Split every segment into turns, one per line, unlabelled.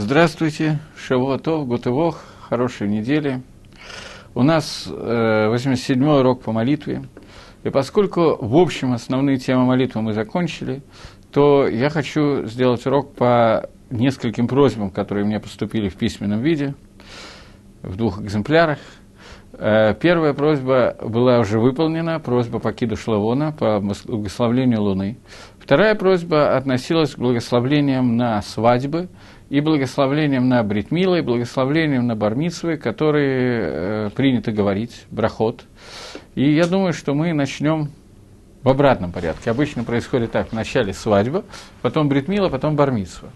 Здравствуйте, Шавуатов, Гутывох, хорошей недели. У нас э, 87-й урок по молитве. И поскольку, в общем, основные темы молитвы мы закончили, то я хочу сделать урок по нескольким просьбам, которые мне поступили в письменном виде, в двух экземплярах. Э, первая просьба была уже выполнена, просьба по Киду Шлавона, по благословлению Луны. Вторая просьба относилась к благословлениям на свадьбы – и благословлением на Бритмила, и благословлением на Бармицвы, которые э, принято говорить, брахот. И я думаю, что мы начнем в обратном порядке. Обычно происходит так, вначале свадьба, потом бритмила, потом бармитсва.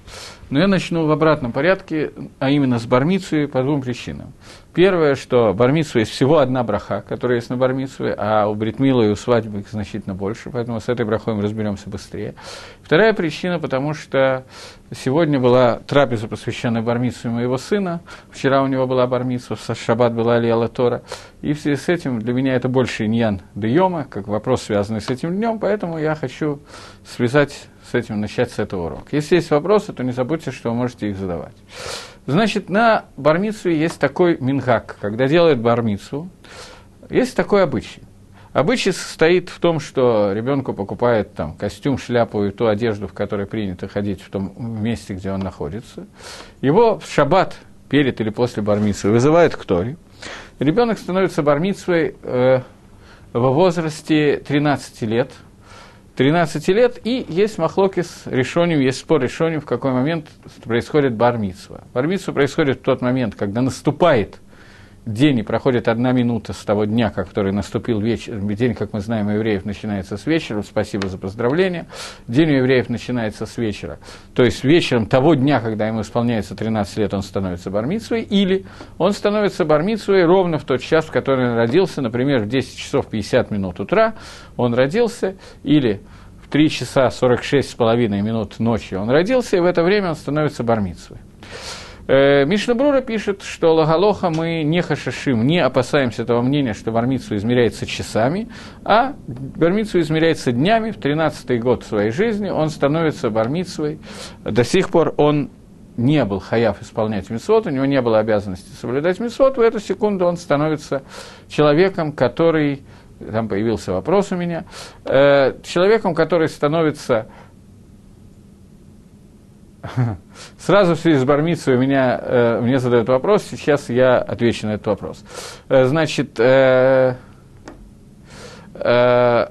Но я начну в обратном порядке, а именно с бармитсвой по двум причинам. Первое, что бармитсва есть всего одна браха, которая есть на бармитсве, а у бритмила и у свадьбы их значительно больше, поэтому с этой брахой мы разберемся быстрее. Вторая причина, потому что сегодня была трапеза, посвященная бармитсве моего сына, вчера у него была бармитсва, в шаббат была Алия Тора, и в связи с этим для меня это больше иньян дейома, как вопрос, связанный с этим днем, поэтому я хочу связать с этим, начать с этого урока. Если есть вопросы, то не забудьте, что вы можете их задавать. Значит, на бармицу есть такой мингак, когда делают бармицу, есть такой обычай. Обычай состоит в том, что ребенку покупает там, костюм, шляпу и ту одежду, в которой принято ходить в том месте, где он находится. Его в шаббат перед или после бармицы вызывают к Торе. Ребенок становится бармицей э, во возрасте 13 лет – 13 лет, и есть махлокис решением, есть спор решением, в какой момент происходит бармитсва. Бармитсва происходит в тот момент, когда наступает день и проходит одна минута с того дня, как который наступил вечер. День, как мы знаем, у евреев начинается с вечера. Спасибо за поздравление. День у евреев начинается с вечера. То есть вечером того дня, когда ему исполняется 13 лет, он становится бармицей, или он становится бармицей ровно в тот час, в который он родился, например, в 10 часов 50 минут утра он родился, или в 3 часа 46 с половиной минут ночи он родился, и в это время он становится бармицей. Э, Мишна Брура пишет, что Лагалоха мы не хашашим, не опасаемся того мнения, что бармицу измеряется часами, а бармицу измеряется днями. В 13-й год своей жизни он становится бармицей. До сих пор он не был хаяв исполнять митцвот, у него не было обязанности соблюдать митцвот, в эту секунду он становится человеком, который, там появился вопрос у меня, э, человеком, который становится Сразу в связи с Бармицей меня, э, мне задают вопрос, сейчас я отвечу на этот вопрос. Э, значит, э, э,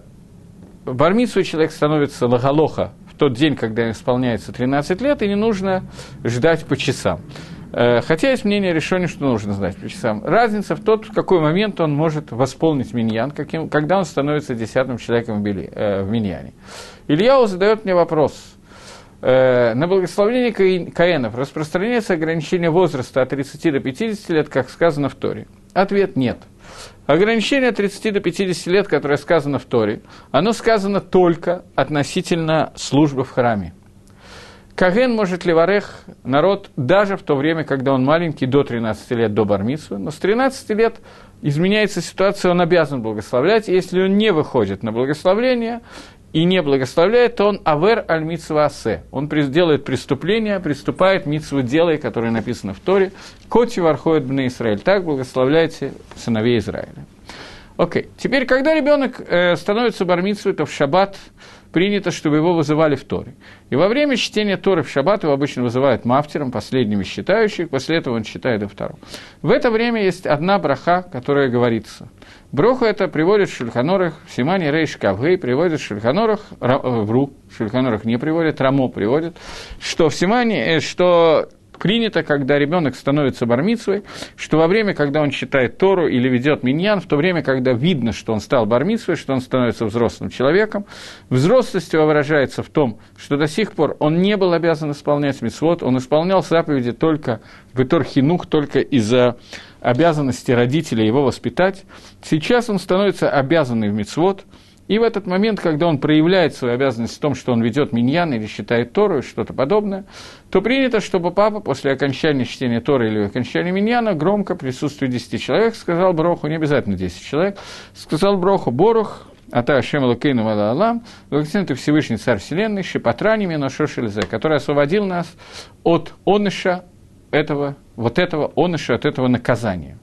Бармицу человек становится лагалоха в тот день, когда ему исполняется 13 лет, и не нужно ждать по часам. Э, хотя есть мнение решения, что нужно знать по часам. Разница в тот, в какой момент он может восполнить миньян, каким, когда он становится десятым человеком в, били, э, в миньяне. Ильяу задает мне вопрос – на благословение Каенов распространяется ограничение возраста от 30 до 50 лет, как сказано в Торе? Ответ – нет. Ограничение от 30 до 50 лет, которое сказано в Торе, оно сказано только относительно службы в храме. Каген может ли варех народ даже в то время, когда он маленький, до 13 лет, до бармитсвы, но с 13 лет изменяется ситуация, он обязан благословлять, если он не выходит на благословление, и не благословляет, то он авер аль асе. Он делает преступление, приступает митсву делай, которое написано в Торе. Коти вархоет бне Израиль. Так благословляйте сыновей Израиля. Окей. Теперь, когда ребенок э, становится бармитсвой, то в шаббат принято, чтобы его вызывали в Торе. И во время чтения Торы в шаббат его обычно вызывают мафтером, последними считающих, после этого он читает и второго. В это время есть одна браха, которая говорится – Броху это приводит в Шульханорах, в Симане Рейш Кавгей приводит в Шульханорах, э, вру, в Шульханорах не приводит, Рамо приводит, что в Симане, э, что принято, когда ребенок становится бармицей, что во время, когда он читает Тору или ведет миньян, в то время, когда видно, что он стал бармицей, что он становится взрослым человеком, взрослость его выражается в том, что до сих пор он не был обязан исполнять мицвод, он исполнял заповеди только в Итор Хинух, только из-за обязанности родителя его воспитать, сейчас он становится обязанным в мицвод, и в этот момент, когда он проявляет свою обязанность в том, что он ведет миньян или считает Тору и что-то подобное, то принято, чтобы папа после окончания чтения Торы или окончания миньяна громко присутствует 10 человек, сказал Броху, не обязательно 10 человек, сказал Броху, Борух, Ата Ашем Лакейну Алам, благословен ты Всевышний Царь Вселенной, Шипатраними Ношошельзе, который освободил нас от оныша этого, вот этого оныша, от этого наказания.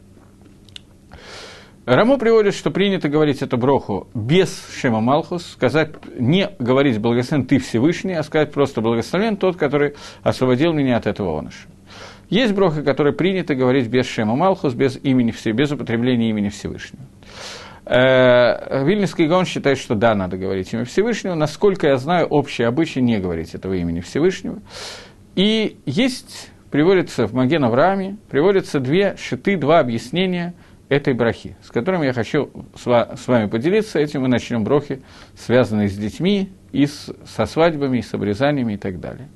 Рамо приводит, что принято говорить эту броху без Шема Малхус, сказать, не говорить благословен ты Всевышний, а сказать просто благословен тот, который освободил меня от этого оныша. Есть броха, которые принято говорить без Шема Малхус, без, имени, без употребления имени Всевышнего. Э, Вильнинский Гаон считает, что да, надо говорить имя Всевышнего. Насколько я знаю, общий обычай не говорить этого имени Всевышнего. И есть, приводится в Маген Аврааме, приводятся две шиты, два объяснения этой брахи, с которыми я хочу с вами поделиться. Этим мы начнем брохи, связанные с детьми, и с, со свадьбами, и с обрезаниями и так далее.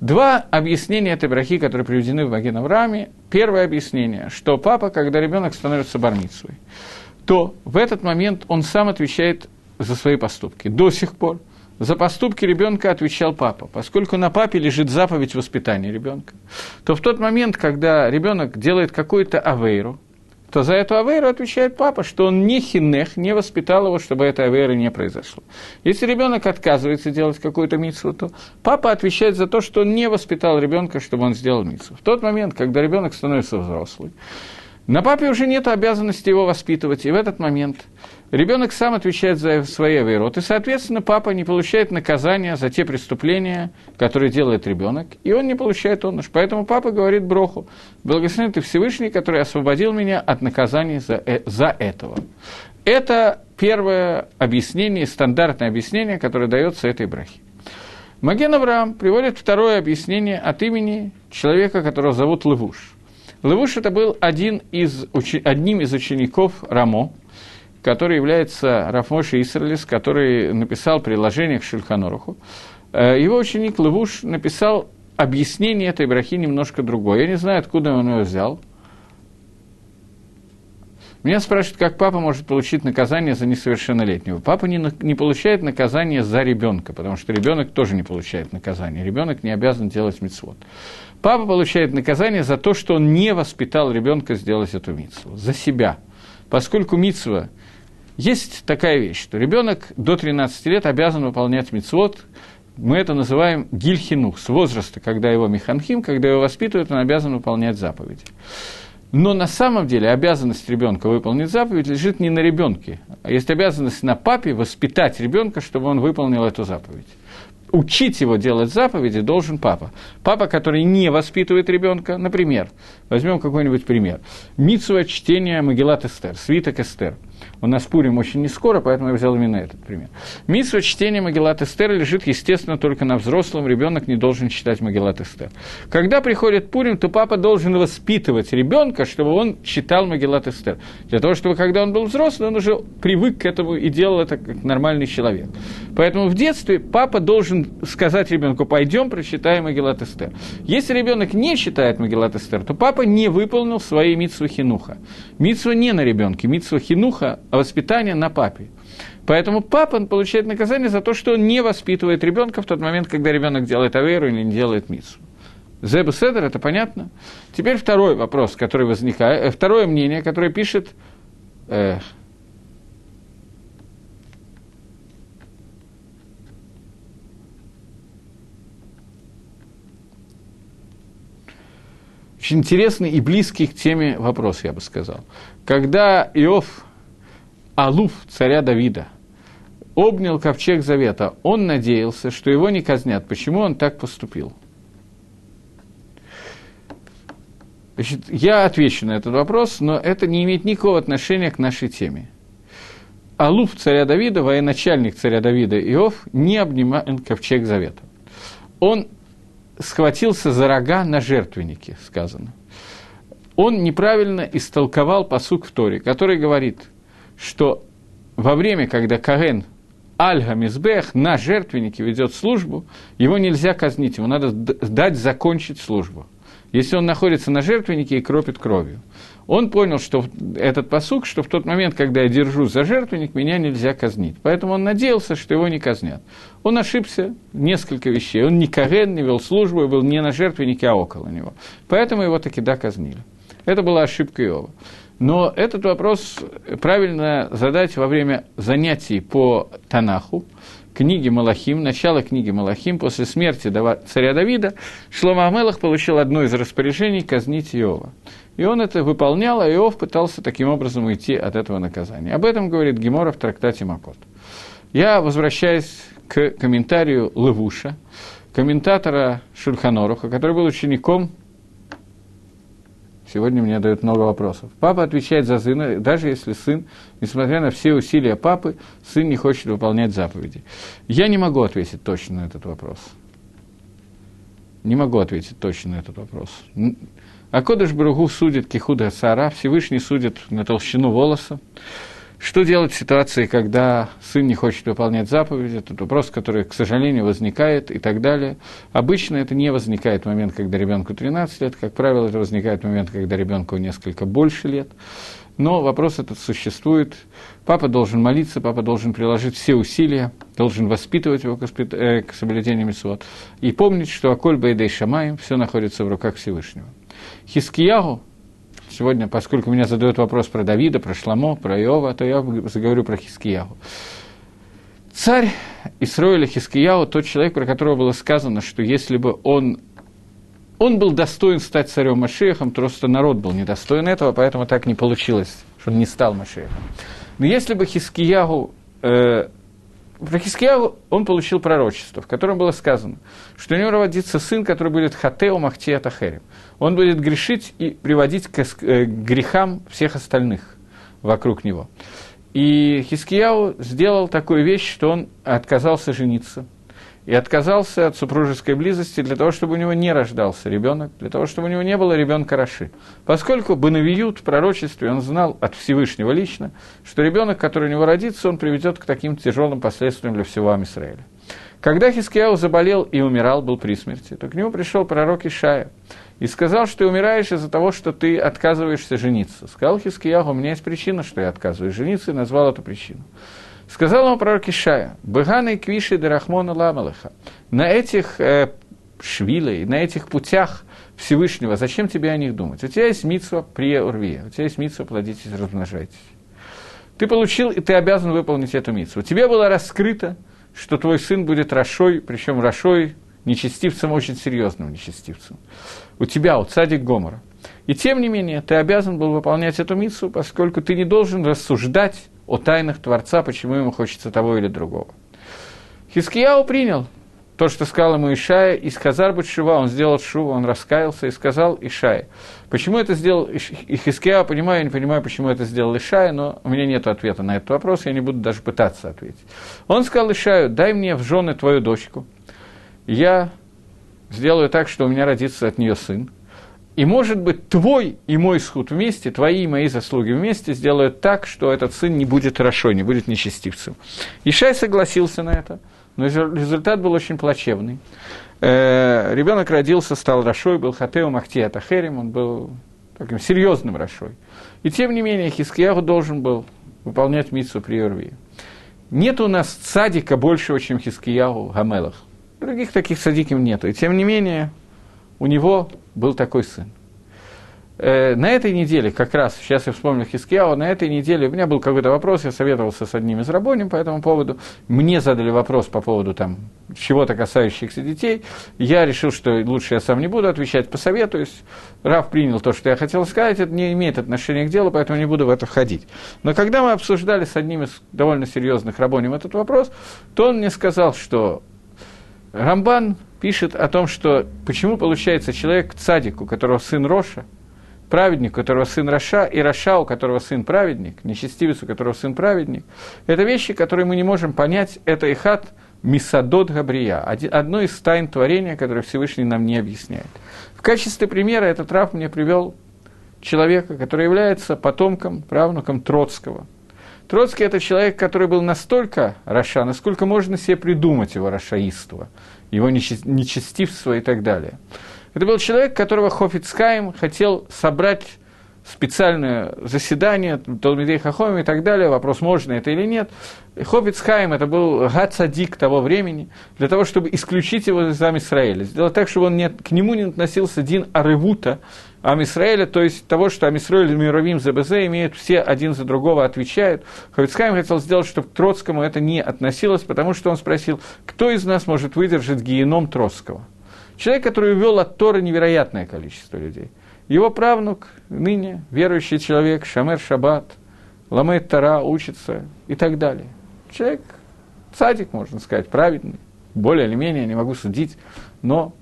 Два объяснения этой брахи, которые приведены в Маген Аврааме. Первое объяснение, что папа, когда ребенок становится бармицей, то в этот момент он сам отвечает за свои поступки. До сих пор за поступки ребенка отвечал папа. Поскольку на папе лежит заповедь воспитания ребенка, то в тот момент, когда ребенок делает какую-то авейру, то за эту авейру отвечает папа, что он не хинех, не воспитал его, чтобы эта авейра не произошло. Если ребенок отказывается делать какую-то митсу, то папа отвечает за то, что он не воспитал ребенка, чтобы он сделал митсу. В тот момент, когда ребенок становится взрослым, на папе уже нет обязанности его воспитывать, и в этот момент ребенок сам отвечает за свои авейрот, и, соответственно, папа не получает наказания за те преступления, которые делает ребенок, и он не получает оныш. Поэтому папа говорит Броху, благословен ты Всевышний, который освободил меня от наказания за, э, за этого. Это первое объяснение, стандартное объяснение, которое дается этой брахе. Маген Авраам приводит второе объяснение от имени человека, которого зовут Левуш – Левуш это был один из, одним из учеников Рамо, который является Рафмоши Исралис, который написал приложение к Шульханоруху. Э, его ученик Левуш написал объяснение этой брахи немножко другое. Я не знаю, откуда он его взял. Меня спрашивают, как папа может получить наказание за несовершеннолетнего. Папа не, не получает наказание за ребенка, потому что ребенок тоже не получает наказание. Ребенок не обязан делать мицвод. Папа получает наказание за то, что он не воспитал ребенка сделать эту митсву, за себя. Поскольку митсва есть такая вещь, что ребенок до 13 лет обязан выполнять мицвод, мы это называем гильхинух, с возраста, когда его механхим, когда его воспитывают, он обязан выполнять заповеди. Но на самом деле обязанность ребенка выполнить заповедь лежит не на ребенке, а есть обязанность на папе воспитать ребенка, чтобы он выполнил эту заповедь учить его делать заповеди должен папа. Папа, который не воспитывает ребенка, например, возьмем какой-нибудь пример. Митсуа чтения Магеллат Эстер, свиток Эстер – у нас Пурим очень не скоро, поэтому я взял именно этот пример. Митсва чтения Магеллат Эстер лежит, естественно, только на взрослом. Ребенок не должен читать Магеллат Эстер. Когда приходит Пурим, то папа должен воспитывать ребенка, чтобы он читал Магеллат Эстер. Для того, чтобы когда он был взрослый, он уже привык к этому и делал это как нормальный человек. Поэтому в детстве папа должен сказать ребенку, пойдем прочитаем Магеллат Эстер. Если ребенок не читает Магеллат Эстер, то папа не выполнил свои митсвы хинуха. Митсва не на ребенке, митсва хинуха воспитание на папе. Поэтому папа он получает наказание за то, что он не воспитывает ребенка в тот момент, когда ребенок делает аверу или не делает мицу. Зебу Седер, это понятно? Теперь второй вопрос, который возникает, э, второе мнение, которое пишет э, очень интересный и близкий к теме вопрос, я бы сказал. Когда Иов Алуф царя Давида обнял ковчег завета, он надеялся, что его не казнят. Почему он так поступил? Значит, я отвечу на этот вопрос, но это не имеет никакого отношения к нашей теме. Алуф царя Давида, военачальник царя Давида Иов, не обнимал ковчег завета. Он схватился за рога на жертвеннике, сказано. Он неправильно истолковал посук в Торе, который говорит, что во время, когда Карен Альга Мизбех на жертвеннике ведет службу, его нельзя казнить, ему надо дать закончить службу. Если он находится на жертвеннике и кропит кровью. Он понял, что этот посук, что в тот момент, когда я держу за жертвенник, меня нельзя казнить. Поэтому он надеялся, что его не казнят. Он ошибся несколько вещей. Он не Карен, не вел службу, был не на жертвеннике, а около него. Поэтому его таки да казнили. Это была ошибка Иова. Но этот вопрос правильно задать во время занятий по Танаху, книги Малахим, начало книги Малахим, после смерти царя Давида, Шлома Амелах получил одно из распоряжений казнить Иова. И он это выполнял, а Иов пытался таким образом уйти от этого наказания. Об этом говорит Гемора в трактате Макот. Я возвращаюсь к комментарию Левуша, комментатора Шульханоруха, который был учеником Сегодня мне дают много вопросов. Папа отвечает за сына, даже если сын, несмотря на все усилия папы, сын не хочет выполнять заповеди. Я не могу ответить точно на этот вопрос. Не могу ответить точно на этот вопрос. А Кодыш Бругу судит Кихуда Сара, Всевышний судит на толщину волоса. Что делать в ситуации, когда сын не хочет выполнять заповеди? Это вопрос, который, к сожалению, возникает и так далее. Обычно это не возникает в момент, когда ребенку 13 лет. Как правило, это возникает в момент, когда ребенку несколько больше лет. Но вопрос этот существует. Папа должен молиться, папа должен приложить все усилия, должен воспитывать его к э, соблюдению митцвот. И помнить, что Аколь Бейдей Шамаем, все находится в руках Всевышнего. Хискиягу, Сегодня, поскольку меня задают вопрос про Давида, про Шламо, про Иова, то я заговорю про Хискияху. Царь Исроиля Хискияу, тот человек, про которого было сказано, что если бы он он был достоин стать царем Машехом, просто народ был недостоин этого, поэтому так не получилось, что он не стал Машехом. Но если бы Хискиягу э, про Хискиягу он получил пророчество, в котором было сказано, что у него родится сын, который будет хатео махтия тахерем. Он будет грешить и приводить к э, грехам всех остальных вокруг него. И Хискияу сделал такую вещь, что он отказался жениться – и отказался от супружеской близости для того, чтобы у него не рождался ребенок, для того, чтобы у него не было ребенка Раши. Поскольку Банавиют в пророчестве он знал от Всевышнего лично, что ребенок, который у него родится, он приведет к таким тяжелым последствиям для всего Амисраэля. Когда Хискияу заболел и умирал, был при смерти, то к нему пришел пророк Ишая и сказал, что ты умираешь из-за того, что ты отказываешься жениться. Сказал Хискияу, у меня есть причина, что я отказываюсь жениться, и назвал эту причину. Сказал ему пророк Ишая, «Быганы квиши дерахмона ламалыха». На этих э, швилей, на этих путях Всевышнего, зачем тебе о них думать? У тебя есть митсва при урве, у тебя есть митсва плодитесь, размножайтесь. Ты получил, и ты обязан выполнить эту митсву. Тебе было раскрыто, что твой сын будет Рашой, причем Рашой нечестивцем, очень серьезным нечестивцем. У тебя, у цадик Гомора. И тем не менее, ты обязан был выполнять эту митсу, поскольку ты не должен рассуждать о тайнах Творца, почему ему хочется того или другого. Хискияу принял то, что сказал ему Ишая, и сказал бы Шива, он сделал Шува, он раскаялся и сказал Ишая. Почему это сделал Хискияу, понимаю, я не понимаю, почему это сделал Ишая, но у меня нет ответа на этот вопрос, я не буду даже пытаться ответить. Он сказал Ишаю, дай мне в жены твою дочку, я сделаю так, что у меня родится от нее сын, и, может быть, твой и мой сход вместе, твои и мои заслуги вместе сделают так, что этот сын не будет хорошо, не будет нечестивцем. Ишай согласился на это, но результат был очень плачевный. Э, ребенок родился, стал Рашой, был Хатеу Махтия Тахерим, он был таким серьезным Рашой. И тем не менее, Хискияху должен был выполнять митсу при Ирвии. Нет у нас садика большего, чем Хискияху Гамелах. Других таких садиков нету. И тем не менее, у него был такой сын. Э, на этой неделе, как раз, сейчас я вспомнил Хискияу, на этой неделе у меня был какой-то вопрос, я советовался с одним из рабоним по этому поводу, мне задали вопрос по поводу там чего-то касающихся детей, я решил, что лучше я сам не буду отвечать, посоветуюсь, Рав принял то, что я хотел сказать, это не имеет отношения к делу, поэтому не буду в это входить. Но когда мы обсуждали с одним из довольно серьезных рабоним этот вопрос, то он мне сказал, что Рамбан пишет о том, что почему получается человек цадик, у которого сын роша, праведник, у которого сын раша, и раша, у которого сын праведник, нечестивец, у которого сын праведник, это вещи, которые мы не можем понять, это ихат Мисадот Габрия, одно из тайн творения, которое Всевышний нам не объясняет. В качестве примера этот Раф мне привел человека, который является потомком, правнуком Троцкого. Троцкий – это человек, который был настолько Раша, насколько можно себе придумать его рашаиство – его нечестивство и так далее. Это был человек, которого Хофицкайм хотел собрать специальное заседание, Толмидей Хахоми и так далее, вопрос, можно это или нет. Хоббитсхайм, это был Гацадик того времени, для того, чтобы исключить его из Израиля, сделать так, чтобы он не, к нему не относился Дин Аревута, Амисраэля, то есть того, что Амисраэль и Мировим ЗБЗ имеют все один за другого отвечают. Хавицкайм хотел сделать, чтобы к Троцкому это не относилось, потому что он спросил, кто из нас может выдержать геном Троцкого? Человек, который увел от Торы невероятное количество людей. Его правнук, ныне верующий человек, Шамер Шаббат, ламает Тара, учится и так далее. Человек, цадик, можно сказать, праведный, более или менее, не могу судить, но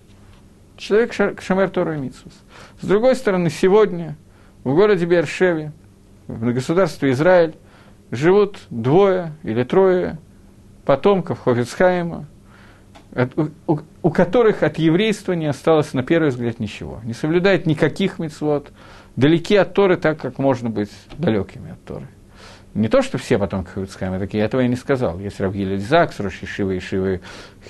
человек Шамер Тора и. С другой стороны, сегодня в городе Бершеве, в государстве Израиль, живут двое или трое потомков Хофицхайма, у, у которых от еврейства не осталось на первый взгляд ничего. Не соблюдают никаких мецвод, далеки от Торы так, как можно быть далекими от Торы. Не то, что все потомки Хавицкайма такие, этого я не сказал. Есть Равгиль Закс, Рош Ишива Ишивы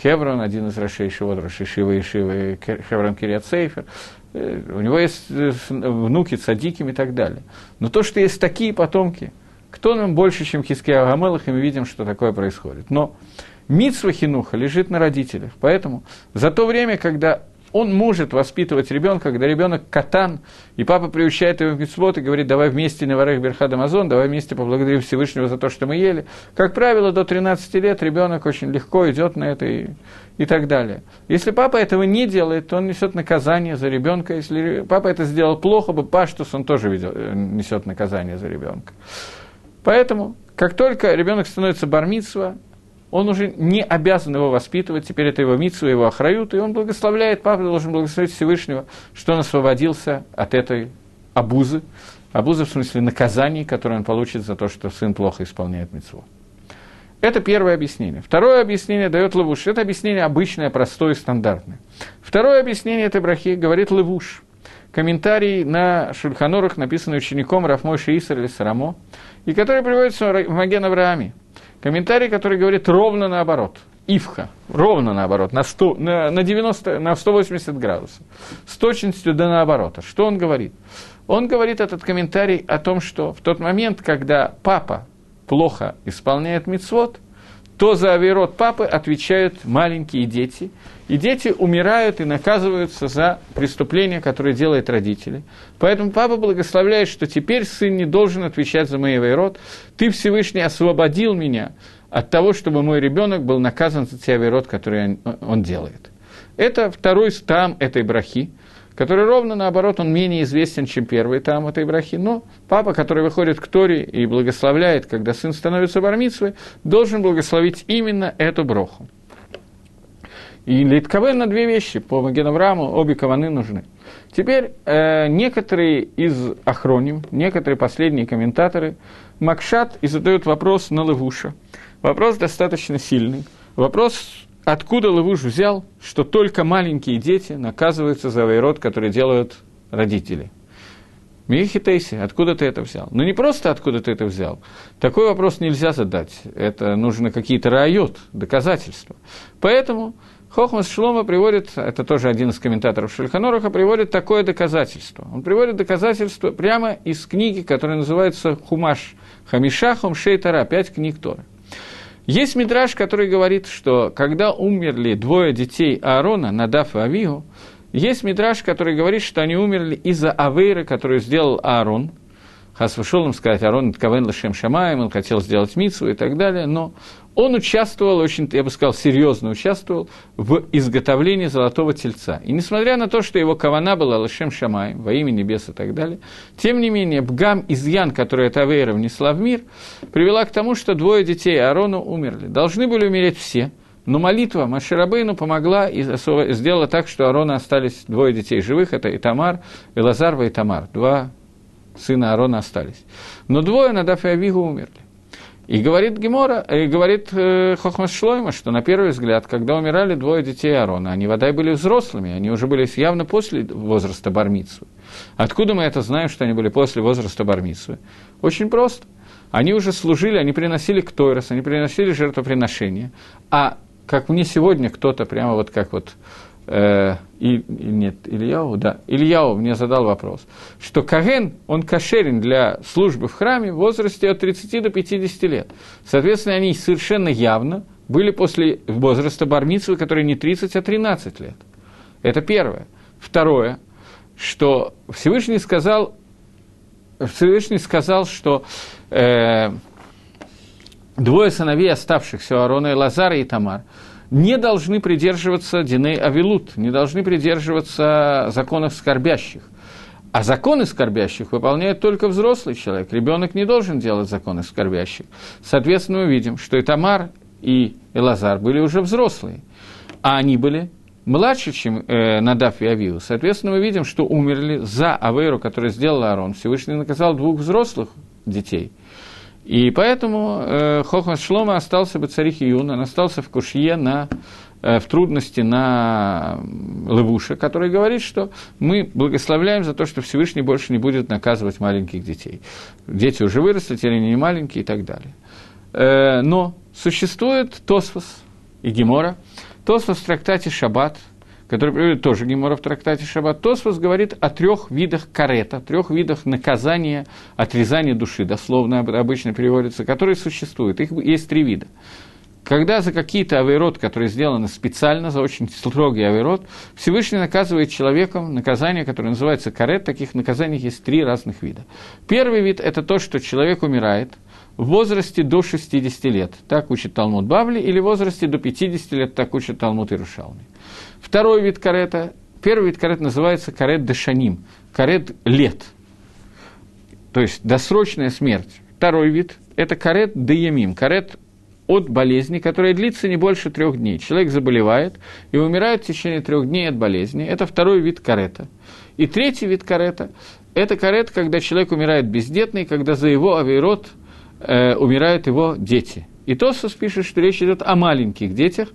Хеврон, один из Рошей Шивот, Рош Ишива Ишивы Хеврон Кириат Сейфер. Э, у него есть э, внуки цадиким и так далее. Но то, что есть такие потомки, кто нам больше, чем Хиския Гамелах, и мы видим, что такое происходит. Но Мицва Хинуха лежит на родителях. Поэтому за то время, когда он может воспитывать ребенка, когда ребенок катан, и папа приучает его в митцвот и говорит, давай вместе на варах Берхад Амазон, давай вместе поблагодарим Всевышнего за то, что мы ели. Как правило, до 13 лет ребенок очень легко идет на это и, и так далее. Если папа этого не делает, то он несет наказание за ребенка. Если папа это сделал плохо, бы паштус он тоже э, несет наказание за ребенка. Поэтому, как только ребенок становится бармитсва, он уже не обязан его воспитывать, теперь это его митсу, его охрают, и он благословляет, папа должен благословить Всевышнего, что он освободился от этой абузы, абузы в смысле наказаний, которые он получит за то, что сын плохо исполняет митцву. Это первое объяснение. Второе объяснение дает Левуш. Это объяснение обычное, простое, стандартное. Второе объяснение этой брахи говорит Левуш. Комментарий на Шульханорах, написанный учеником Рафмойши Исар или Сарамо, и который приводится в Маген Аврааме. Комментарий, который говорит ровно наоборот. Ивха, ровно наоборот, на, 100, на, на, 90, на 180 градусов, с точностью до наоборота. Что он говорит? Он говорит этот комментарий о том, что в тот момент, когда папа плохо исполняет мицвод, то за авирот папы отвечают маленькие дети, и дети умирают и наказываются за преступления, которые делают родители. Поэтому папа благословляет, что теперь сын не должен отвечать за мой авирот, ты Всевышний освободил меня от того, чтобы мой ребенок был наказан за те авирот, которые он делает. Это второй стам этой брахи который ровно наоборот, он менее известен, чем первый там этой брахи. Но папа, который выходит к Торе и благословляет, когда сын становится бармитсвой, должен благословить именно эту броху. И Литковен на две вещи по Магенавраму, обе каваны нужны. Теперь э, некоторые из охроним, некоторые последние комментаторы Макшат и задают вопрос на Левуша. Вопрос достаточно сильный. Вопрос откуда Левуш взял, что только маленькие дети наказываются за вейрот, который делают родители? Михитейси, откуда ты это взял? Ну, не просто откуда ты это взял. Такой вопрос нельзя задать. Это нужно какие-то райот, доказательства. Поэтому Хохмас Шлома приводит, это тоже один из комментаторов Шельханоруха, приводит такое доказательство. Он приводит доказательство прямо из книги, которая называется Хумаш Хамишахом Шейтара, пять книг Торы. Есть мидраж, который говорит, что когда умерли двое детей Аарона, Надаф и Авигу, есть мидраж, который говорит, что они умерли из-за авейры, которую сделал Аарон. Хас вышел им сказать, Аарон Ткавен Лашем Шамаем, он хотел сделать мицу и так далее, но он участвовал, очень, я бы сказал, серьезно участвовал в изготовлении золотого тельца. И несмотря на то, что его кавана была Лашем Шамай, во имя небес и так далее, тем не менее, Бгам изъян, который эта Авейра внесла в мир, привела к тому, что двое детей Аарону умерли. Должны были умереть все, но молитва Маширабейну помогла и сделала так, что Аарона остались двое детей живых, это Итамар, Элазарва и Тамар, два сына Аарона остались. Но двое, Надаф и Авигу, умерли. И говорит Гемора, и говорит э, Хохмас Шлойма, что на первый взгляд, когда умирали двое детей Аарона, они вода были взрослыми, они уже были явно после возраста бармицу. Откуда мы это знаем, что они были после возраста бармицу? Очень просто. Они уже служили, они приносили ктойрос, они приносили жертвоприношения. А как мне сегодня кто-то прямо вот как вот э, и, нет, Ильяу, да, Ильяу мне задал вопрос, что Каген, он кошерен для службы в храме в возрасте от 30 до 50 лет. Соответственно, они совершенно явно были после возраста бармицвы, который не 30, а 13 лет. Это первое. Второе, что Всевышний сказал, Всевышний сказал, что э, двое сыновей оставшихся Аарона и Лазара и Тамар не должны придерживаться Диней Авилут, не должны придерживаться законов скорбящих. А законы скорбящих выполняет только взрослый человек. Ребенок не должен делать законы скорбящих. Соответственно, мы видим, что и Тамар, и Элазар были уже взрослые. А они были младше, чем э, Надав и Авиу. Соответственно, мы видим, что умерли за Авейру, который сделал Аарон. Всевышний наказал двух взрослых детей. И поэтому э, Хохмас Шлома остался бы царих Июн, он остался в Кушье на Э, в трудности на Левуша, который говорит, что мы благословляем за то, что Всевышний больше не будет наказывать маленьких детей. Дети уже выросли, теперь они не маленькие и так далее. Э, но существует Тосфос и Гемора. Тосфос в трактате «Шаббат», который приводит тоже Гемора в трактате «Шаббат», Тосфос говорит о трех видах карета, трех видах наказания, отрезания души, дословно обычно переводится, которые существуют. Их есть три вида когда за какие-то авейрот, которые сделаны специально, за очень строгий авейрот, Всевышний наказывает человеком наказание, которое называется карет. Таких наказаний есть три разных вида. Первый вид – это то, что человек умирает в возрасте до 60 лет. Так учит Талмуд Бавли, или в возрасте до 50 лет, так учит Талмуд Ирушалми. Второй вид карета, первый вид карет называется карет дешаним, карет лет, то есть досрочная смерть. Второй вид – это карет деямим, карет от болезни, которая длится не больше трех дней. Человек заболевает и умирает в течение трех дней от болезни. Это второй вид карета. И третий вид карета – это карет, когда человек умирает бездетный, когда за его авирот э, умирают его дети. И Тосус пишет, что речь идет о маленьких детях,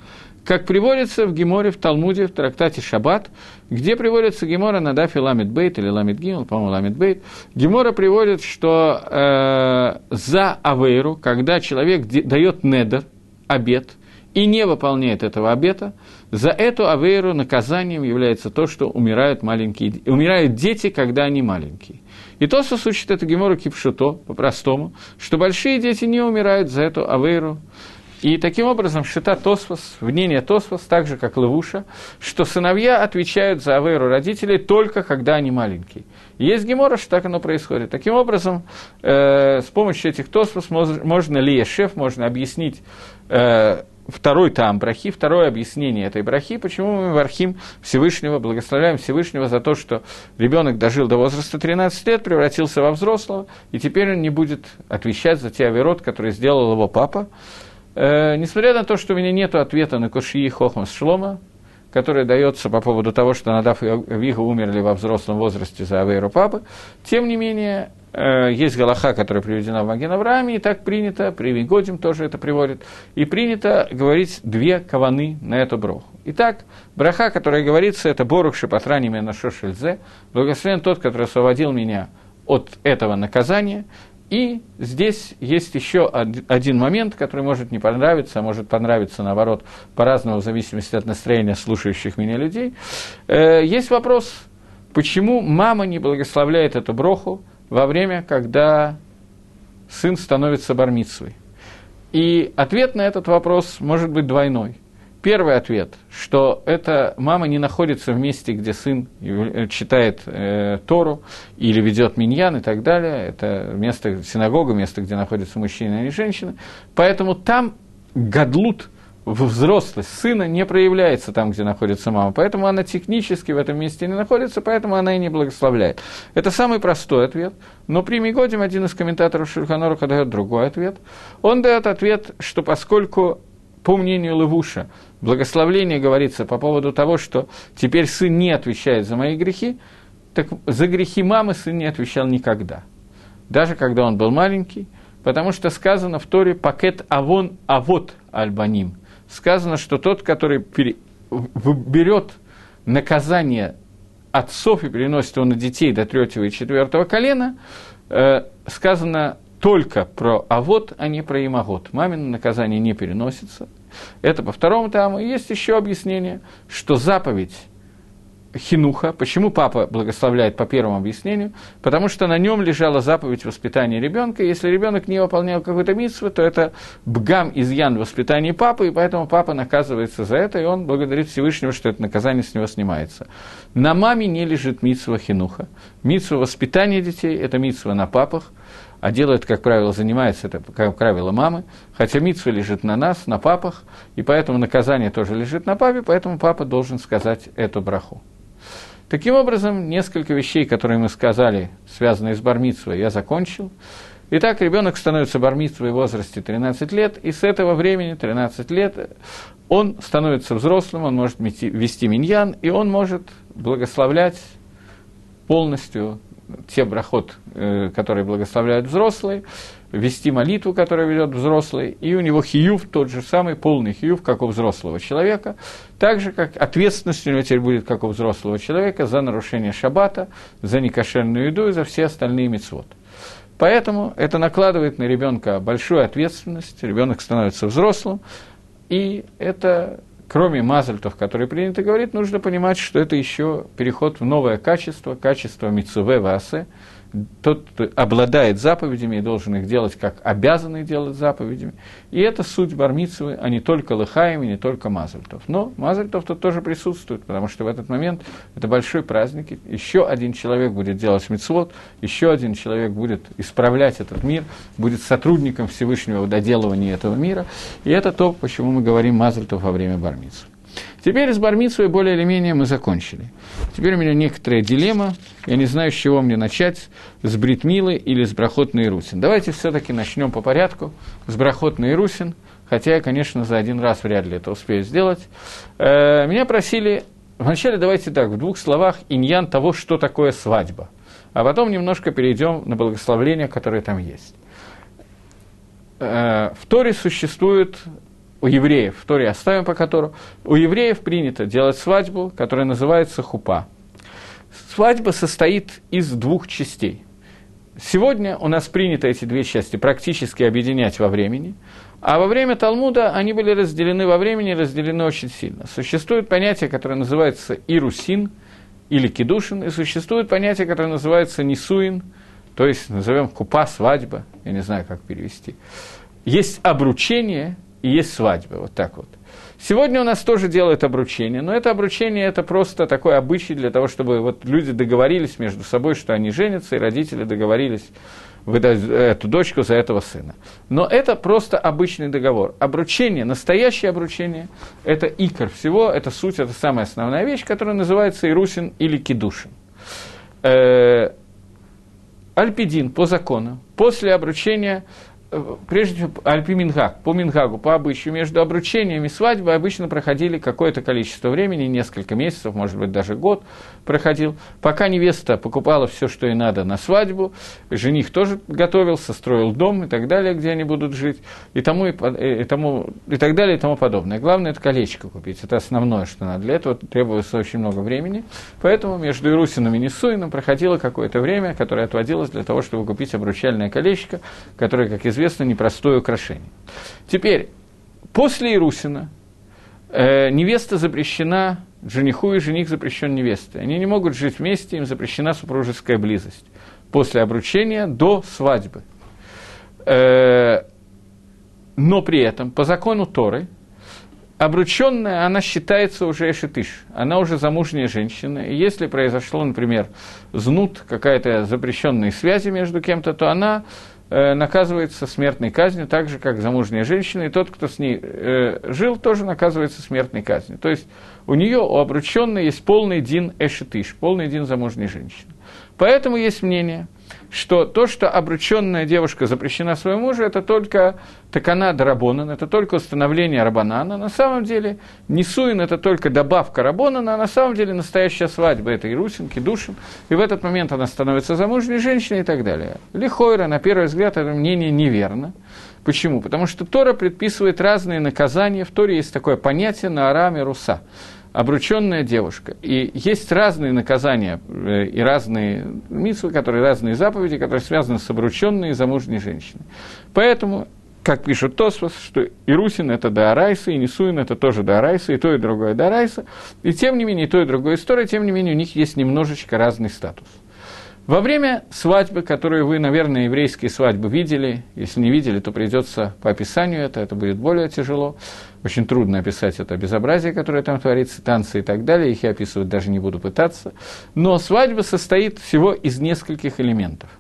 как приводится в Геморе, в Талмуде, в трактате Шаббат, где приводится Гемора на Дафе Ламит Бейт или Ламит Гимл, по-моему, Ламит Бейт. Гемора приводит, что э, за Авейру, когда человек дает недер, обед, и не выполняет этого обета, за эту Авейру наказанием является то, что умирают, маленькие, умирают дети, когда они маленькие. И то, что учит это Гемора Кипшуто, по-простому, что большие дети не умирают за эту Авейру, и таким образом Шита Тосфос, мнение Тосфос, так же как Левуша, что сыновья отвечают за аверу родителей только когда они маленькие. Есть гемора, что так оно происходит. Таким образом, э, с помощью этих Тосфос можно ли шеф, можно объяснить э, второй там брахи, второе объяснение этой брахи, почему мы в Архим Всевышнего благословляем Всевышнего за то, что ребенок дожил до возраста 13 лет, превратился во взрослого, и теперь он не будет отвечать за те авирот, которые сделал его папа. Э, несмотря на то, что у меня нет ответа на Кушии Хохмас Шлома, который дается по поводу того, что Надав и Вига умерли во взрослом возрасте за Авейру Папы, тем не менее, э, есть Галаха, которая приведена в Маген Аврааме, и так принято, при Вигодим тоже это приводит, и принято говорить две каваны на эту броху. Итак, браха, которая говорится, это Борух Шипатрани Менашо Шельзе, благословен тот, который освободил меня от этого наказания, и здесь есть еще один момент, который может не понравиться, а может понравиться, наоборот, по-разному, в зависимости от настроения слушающих меня людей. Э, есть вопрос, почему мама не благословляет эту броху во время, когда сын становится бармитсвой. И ответ на этот вопрос может быть двойной – Первый ответ, что эта мама не находится в месте, где сын э, читает э, Тору или ведет миньян и так далее. Это место синагога, место, где находится мужчина или женщина. Поэтому там гадлут, взрослость сына не проявляется там, где находится мама. Поэтому она технически в этом месте не находится, поэтому она и не благословляет. Это самый простой ответ. Но при Мигодим один из комментаторов Шульханоруха дает другой ответ. Он дает ответ, что поскольку по мнению Левуша, благословление говорится по поводу того, что теперь сын не отвечает за мои грехи, так за грехи мамы сын не отвечал никогда. Даже когда он был маленький, потому что сказано в Торе «пакет авон авот альбаним». Сказано, что тот, который пере... берет наказание отцов и переносит его на детей до третьего и четвертого колена, э, сказано только про авод, а не про имагот. Мамино наказание не переносится. Это по второму таму. И есть еще объяснение, что заповедь хинуха. Почему папа благословляет по первому объяснению? Потому что на нем лежала заповедь воспитания ребенка. Если ребенок не выполнял какую-то митсву, то это бгам изъян в воспитании папы, и поэтому папа наказывается за это, и он благодарит Всевышнего, что это наказание с него снимается. На маме не лежит митсва хинуха. Митсва воспитания детей – это митсва на папах – а делает, как правило, занимается это, как правило, мамы, хотя митсва лежит на нас, на папах, и поэтому наказание тоже лежит на папе, поэтому папа должен сказать эту браху. Таким образом, несколько вещей, которые мы сказали, связанные с бармитсвой, я закончил. Итак, ребенок становится бармитсвой в возрасте 13 лет, и с этого времени, 13 лет, он становится взрослым, он может вести миньян, и он может благословлять полностью те брахот, э, которые благословляют взрослые, вести молитву, которую ведет взрослый, и у него хиюв тот же самый, полный хиюв, как у взрослого человека, так же, как ответственность у него теперь будет, как у взрослого человека, за нарушение шаббата, за некошерную еду и за все остальные мецвод. Поэтому это накладывает на ребенка большую ответственность, ребенок становится взрослым, и это кроме мазальтов, которые принято говорить, нужно понимать, что это еще переход в новое качество, качество мицуве васе, тот, обладает заповедями и должен их делать, как обязанный делать заповедями. И это суть бармицевы, а не только лыхаем и не только мазальтов. Но мазальтов тут тоже присутствует, потому что в этот момент это большой праздник. Еще один человек будет делать мицвод, еще один человек будет исправлять этот мир, будет сотрудником Всевышнего в доделывании этого мира. И это то, почему мы говорим мазальтов во время бармицевы. Теперь с бармицей более или менее мы закончили. Теперь у меня некоторая дилемма. Я не знаю, с чего мне начать, с Бритмилы или с Брахот Русин. Давайте все-таки начнем по порядку с Брахот Русин, хотя я, конечно, за один раз вряд ли это успею сделать. Э, меня просили, вначале давайте так, в двух словах иньян того, что такое свадьба, а потом немножко перейдем на благословление, которое там есть. Э, в Торе существует у евреев, в Торе оставим по которому, у евреев принято делать свадьбу, которая называется хупа. Свадьба состоит из двух частей. Сегодня у нас принято эти две части практически объединять во времени, а во время Талмуда они были разделены во времени, разделены очень сильно. Существует понятие, которое называется ирусин или кедушин, и существует понятие, которое называется нисуин, то есть назовем купа, свадьба, я не знаю, как перевести. Есть обручение и есть свадьба, вот так вот. Сегодня у нас тоже делают обручение, но это обручение это просто такой обычай для того, чтобы вот люди договорились между собой, что они женятся, и родители договорились выдать эту дочку за этого сына. Но это просто обычный договор. Обручение, настоящее обручение, это икор всего, это суть, это самая основная вещь, которая называется ирусин или кедушин. Э, Альпидин по закону, после обручения прежде всего, Альпи Мингаг, по Мингагу, по обычаю, между обручением и свадьбой обычно проходили какое-то количество времени, несколько месяцев, может быть, даже год проходил, пока невеста покупала все, что ей надо на свадьбу, жених тоже готовился, строил дом и так далее, где они будут жить, и, тому, и, и, тому, и так далее, и тому подобное. Главное, это колечко купить, это основное, что надо. Для этого требуется очень много времени, поэтому между Ирусином и Несуином проходило какое-то время, которое отводилось для того, чтобы купить обручальное колечко, которое, как известно, известно, непростое украшение. Теперь, после Ирусина э, невеста запрещена жениху, и жених запрещен невесте. Они не могут жить вместе, им запрещена супружеская близость. После обручения до свадьбы. Э, но при этом, по закону Торы, обрученная, она считается уже эшетыш, она уже замужняя женщина, и если произошло, например, знут, какая-то запрещенная связь между кем-то, то она наказывается смертной казнью, так же, как замужняя женщина, и тот, кто с ней э, жил, тоже наказывается смертной казнью. То есть у нее, у обрученной, есть полный дин эшетыш, полный дин замужней женщины. Поэтому есть мнение, что то, что обрученная девушка запрещена своему мужу, это только такана дарабонан, это только установление рабанана. На самом деле несуин это только добавка рабонана, а на самом деле настоящая свадьба это Ирусин, душин, и в этот момент она становится замужней женщиной и так далее. Лихойра, на первый взгляд, это мнение неверно. Почему? Потому что Тора предписывает разные наказания. В Торе есть такое понятие на араме руса обрученная девушка. И есть разные наказания э, и разные митсвы, которые разные заповеди, которые связаны с обрученной и замужней женщиной. Поэтому как пишут Тосфос, что Ирусин – это Даарайса, и Нисуин – это тоже Даарайса, и то, и другое Даарайса. И тем не менее, и то, и другое история, тем не менее, у них есть немножечко разный статус. Во время свадьбы, которую вы, наверное, еврейские свадьбы видели, если не видели, то придется по описанию это, это будет более тяжело. Очень трудно описать это безобразие, которое там творится, танцы и так далее, их я описывать даже не буду пытаться. Но свадьба состоит всего из нескольких элементов.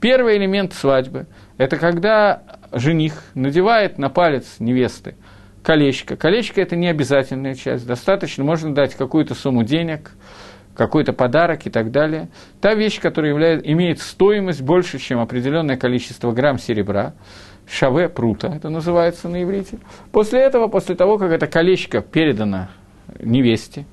Первый элемент свадьбы – это когда жених надевает на палец невесты колечко. Колечко – это не обязательная часть, достаточно, можно дать какую-то сумму денег – какой-то подарок и так далее. Та вещь, которая является, имеет стоимость больше, чем определенное количество грамм серебра, шаве прута, это называется на иврите. После этого, после того, как это колечко передано невесте,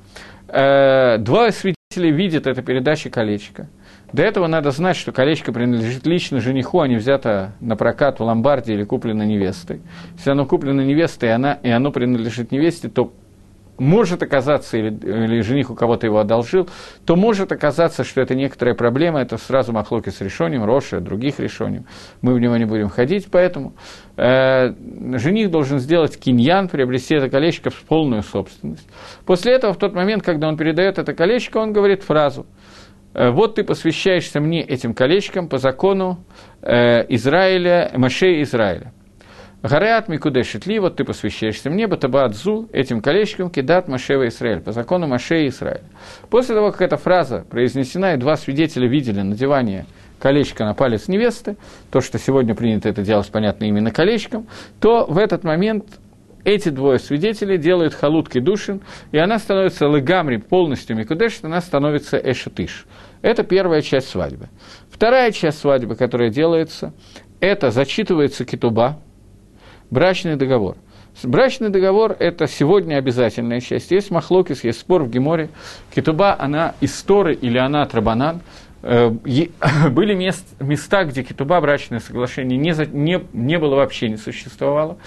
э, два свидетеля видят это передача колечка. До этого надо знать, что колечко принадлежит лично жениху, а не взято на прокат в ломбарде или куплено невестой. Если оно куплено невестой, и, она, и оно принадлежит невесте, то может оказаться, или, или жених у кого-то его одолжил, то может оказаться, что это некоторая проблема, это сразу махлоки с решением, Роши, других решением. Мы в него не будем ходить, поэтому э, жених должен сделать киньян, приобрести это колечко в полную собственность. После этого, в тот момент, когда он передает это колечко, он говорит фразу «Э, вот ты посвящаешься мне этим колечком по закону э, Израиля, Маше Израиля. Гареат Микудешит Ли, вот ты посвящаешься мне, Батабаадзу, этим колечком кидат Машева Израиль, по закону Маше Израиля. После того, как эта фраза произнесена, и два свидетеля видели надевание колечко на палец невесты, то, что сегодня принято это делать, понятно, именно колечком, то в этот момент эти двое свидетелей делают халутки душин, и она становится лыгамри полностью микудешит, она становится эшатыш. Это первая часть свадьбы. Вторая часть свадьбы, которая делается, это зачитывается китуба, брачный договор. Брачный договор – это сегодня обязательная часть. Есть махлокис, есть спор в Геморе. Кетуба, она из Торы или она от Рабанан. Э, были мест, места, где кетуба, брачное соглашение, не, не, не было вообще, не существовало.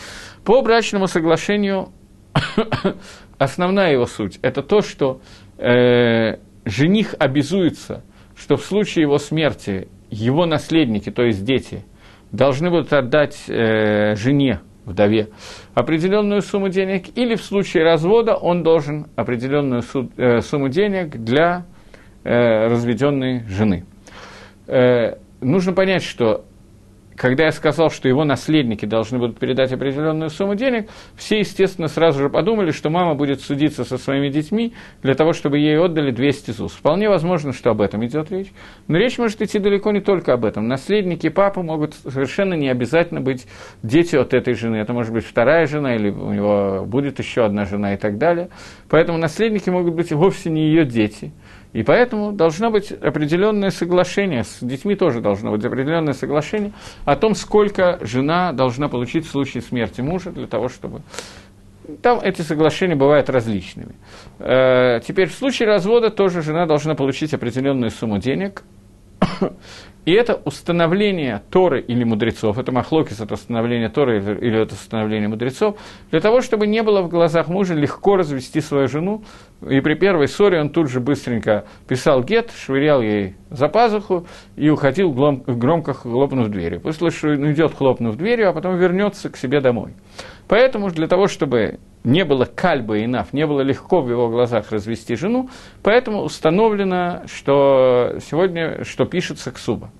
По брачному соглашению основная его суть – это то, что э, жених обязуется, что в случае его смерти его наследники, то есть дети, должны будут отдать э, жене вдове определенную сумму денег, или в случае развода он должен определенную э, сумму денег для э, разведенной жены. Э, нужно понять, что когда я сказал, что его наследники должны будут передать определенную сумму денег, все, естественно, сразу же подумали, что мама будет судиться со своими детьми для того, чтобы ей отдали 200 ЗУС. Вполне возможно, что об этом идет речь. Но речь может идти далеко не только об этом. Наследники папы могут совершенно не обязательно быть дети от этой жены. Это может быть вторая жена, или у него будет еще одна жена и так далее. Поэтому наследники могут быть вовсе не ее дети – и поэтому должно быть определенное соглашение, с детьми тоже должно быть определенное соглашение о том, сколько жена должна получить в случае смерти мужа для того, чтобы... Там эти соглашения бывают различными. Э, теперь в случае развода тоже жена должна получить определенную сумму денег, и это установление Торы или мудрецов, это махлокис, это установление Торы или это установление мудрецов, для того, чтобы не было в глазах мужа легко развести свою жену, и при первой ссоре он тут же быстренько писал гет, швырял ей за пазуху и уходил, громко хлопнув дверью. Пусть лучше уйдет, хлопнув дверью, а потом вернется к себе домой. Поэтому для того, чтобы не было кальба и наф, не было легко в его глазах развести жену, поэтому установлено, что сегодня, что пишется ксуба.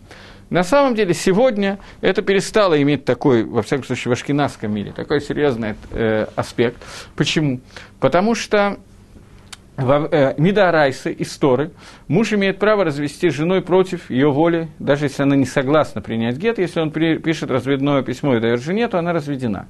На самом деле сегодня это перестало иметь такой, во всяком случае, в ашкенадском мире, такой серьезный э, аспект. Почему? Потому что в э, Мидарайсы и Сторы муж имеет право развести женой против ее воли, даже если она не согласна принять гет, если он при, пишет разведное письмо и дает жене, то она разведена.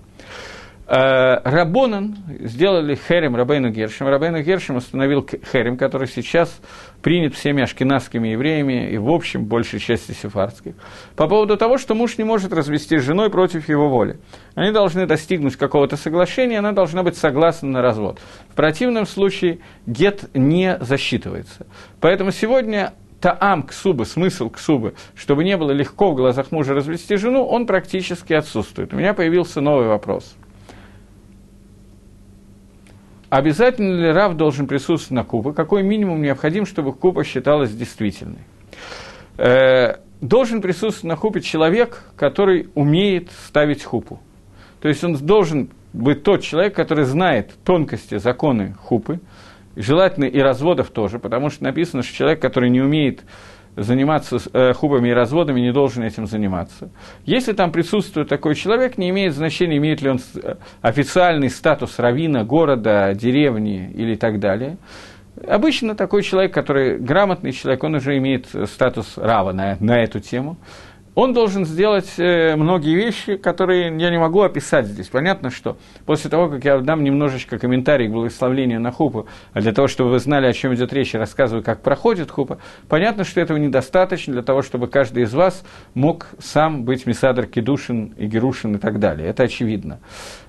Э, Рабонан сделали Херем Рабейну Гершем. Рабейну Гершем установил Херем, который сейчас принят всеми ашкенадскими евреями и, в общем, большей части сефардских, по поводу того, что муж не может развести с женой против его воли. Они должны достигнуть какого-то соглашения, она должна быть согласна на развод. В противном случае гет не засчитывается. Поэтому сегодня таам ксубы, смысл ксубы, чтобы не было легко в глазах мужа развести жену, он практически отсутствует. У меня появился новый вопрос – Обязательно ли Рав должен присутствовать на купе? Какой минимум необходим, чтобы купа считалась действительной? Э, должен присутствовать на хупе человек, который умеет ставить хупу. То есть он должен быть тот человек, который знает тонкости, законы хупы, желательно и разводов тоже, потому что написано, что человек, который не умеет заниматься э, хубами и разводами, не должен этим заниматься. Если там присутствует такой человек, не имеет значения, имеет ли он э, официальный статус равина города, деревни или так далее. Обычно такой человек, который грамотный человек, он уже имеет статус рава на, на эту тему он должен сделать э, многие вещи, которые я не могу описать здесь. Понятно, что после того, как я дам немножечко комментарий к благословлению на хупу, а для того, чтобы вы знали, о чем идет речь, и рассказываю, как проходит хупа, понятно, что этого недостаточно для того, чтобы каждый из вас мог сам быть Месадр Кедушин и Герушин и так далее. Это очевидно.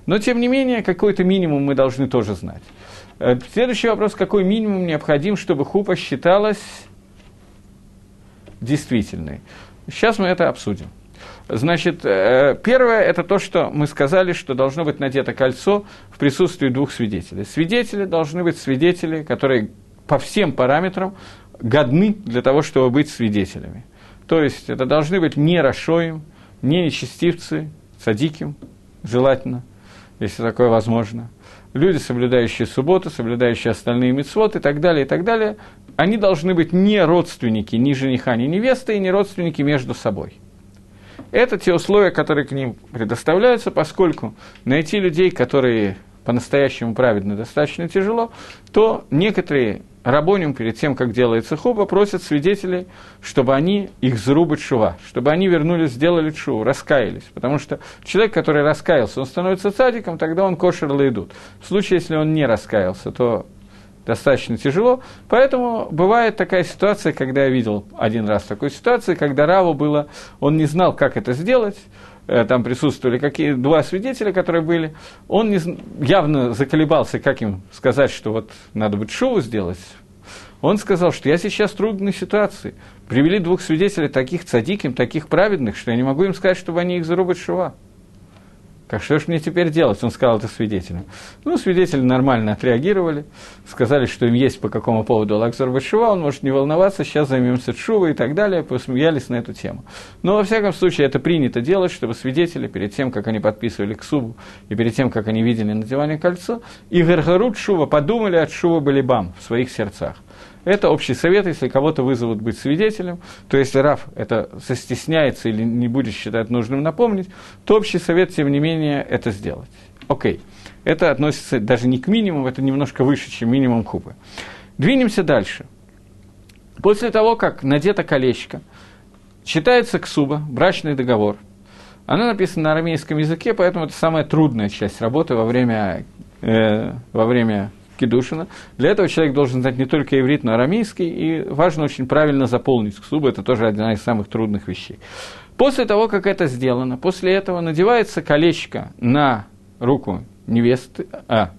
Но, тем не менее, какой-то минимум мы должны тоже знать. Э, следующий вопрос, какой минимум необходим, чтобы хупа считалась действительной. Сейчас мы это обсудим. Значит, э, первое – это то, что мы сказали, что должно быть надето кольцо в присутствии двух свидетелей. Свидетели должны быть свидетели, которые по всем параметрам годны для того, чтобы быть свидетелями. То есть это должны быть не Рашоим, не нечестивцы, садиким, желательно, если такое возможно. Люди, соблюдающие субботу, соблюдающие остальные мецвод и так далее, и так далее, они должны быть не родственники ни жениха, ни невесты, и не родственники между собой. Это те условия, которые к ним предоставляются, поскольку найти людей, которые по-настоящему праведны, достаточно тяжело, то некоторые рабоним перед тем, как делается хуба, просят свидетелей, чтобы они их зарубать шува, чтобы они вернулись, сделали шуву, раскаялись. Потому что человек, который раскаялся, он становится цадиком, тогда он кошер идут. В случае, если он не раскаялся, то достаточно тяжело. Поэтому бывает такая ситуация, когда я видел один раз такую ситуацию, когда Раву было, он не знал, как это сделать, э, там присутствовали какие два свидетеля, которые были, он не, явно заколебался, как им сказать, что вот надо быть шоу сделать. Он сказал, что я сейчас в трудной ситуации. Привели двух свидетелей, таких цадиким, таких праведных, что я не могу им сказать, чтобы они их зарубать шува. Как что же мне теперь делать? Он сказал это свидетелям. Ну, свидетели нормально отреагировали, сказали, что им есть по какому поводу Лакзар Башива, он может не волноваться, сейчас займемся Шува и так далее, посмеялись на эту тему. Но, во всяком случае, это принято делать, чтобы свидетели, перед тем, как они подписывали к Субу, и перед тем, как они видели надевание кольцо, и Гаргарут Шува подумали от Шува Балибам в своих сердцах. Это общий совет, если кого-то вызовут быть свидетелем, то если Раф это состесняется или не будет считать нужным напомнить, то общий совет, тем не менее, это сделать. Окей. Это относится даже не к минимуму, это немножко выше, чем минимум кубы. Двинемся дальше. После того, как надето колечко, читается ксуба, брачный договор. Она написана на арамейском языке, поэтому это самая трудная часть работы во время, э, во время Кедушина. Для этого человек должен знать не только иврит, но и арамейский, и важно очень правильно заполнить ксубу, это тоже одна из самых трудных вещей. После того, как это сделано, после этого надевается колечко на руку невесты, а,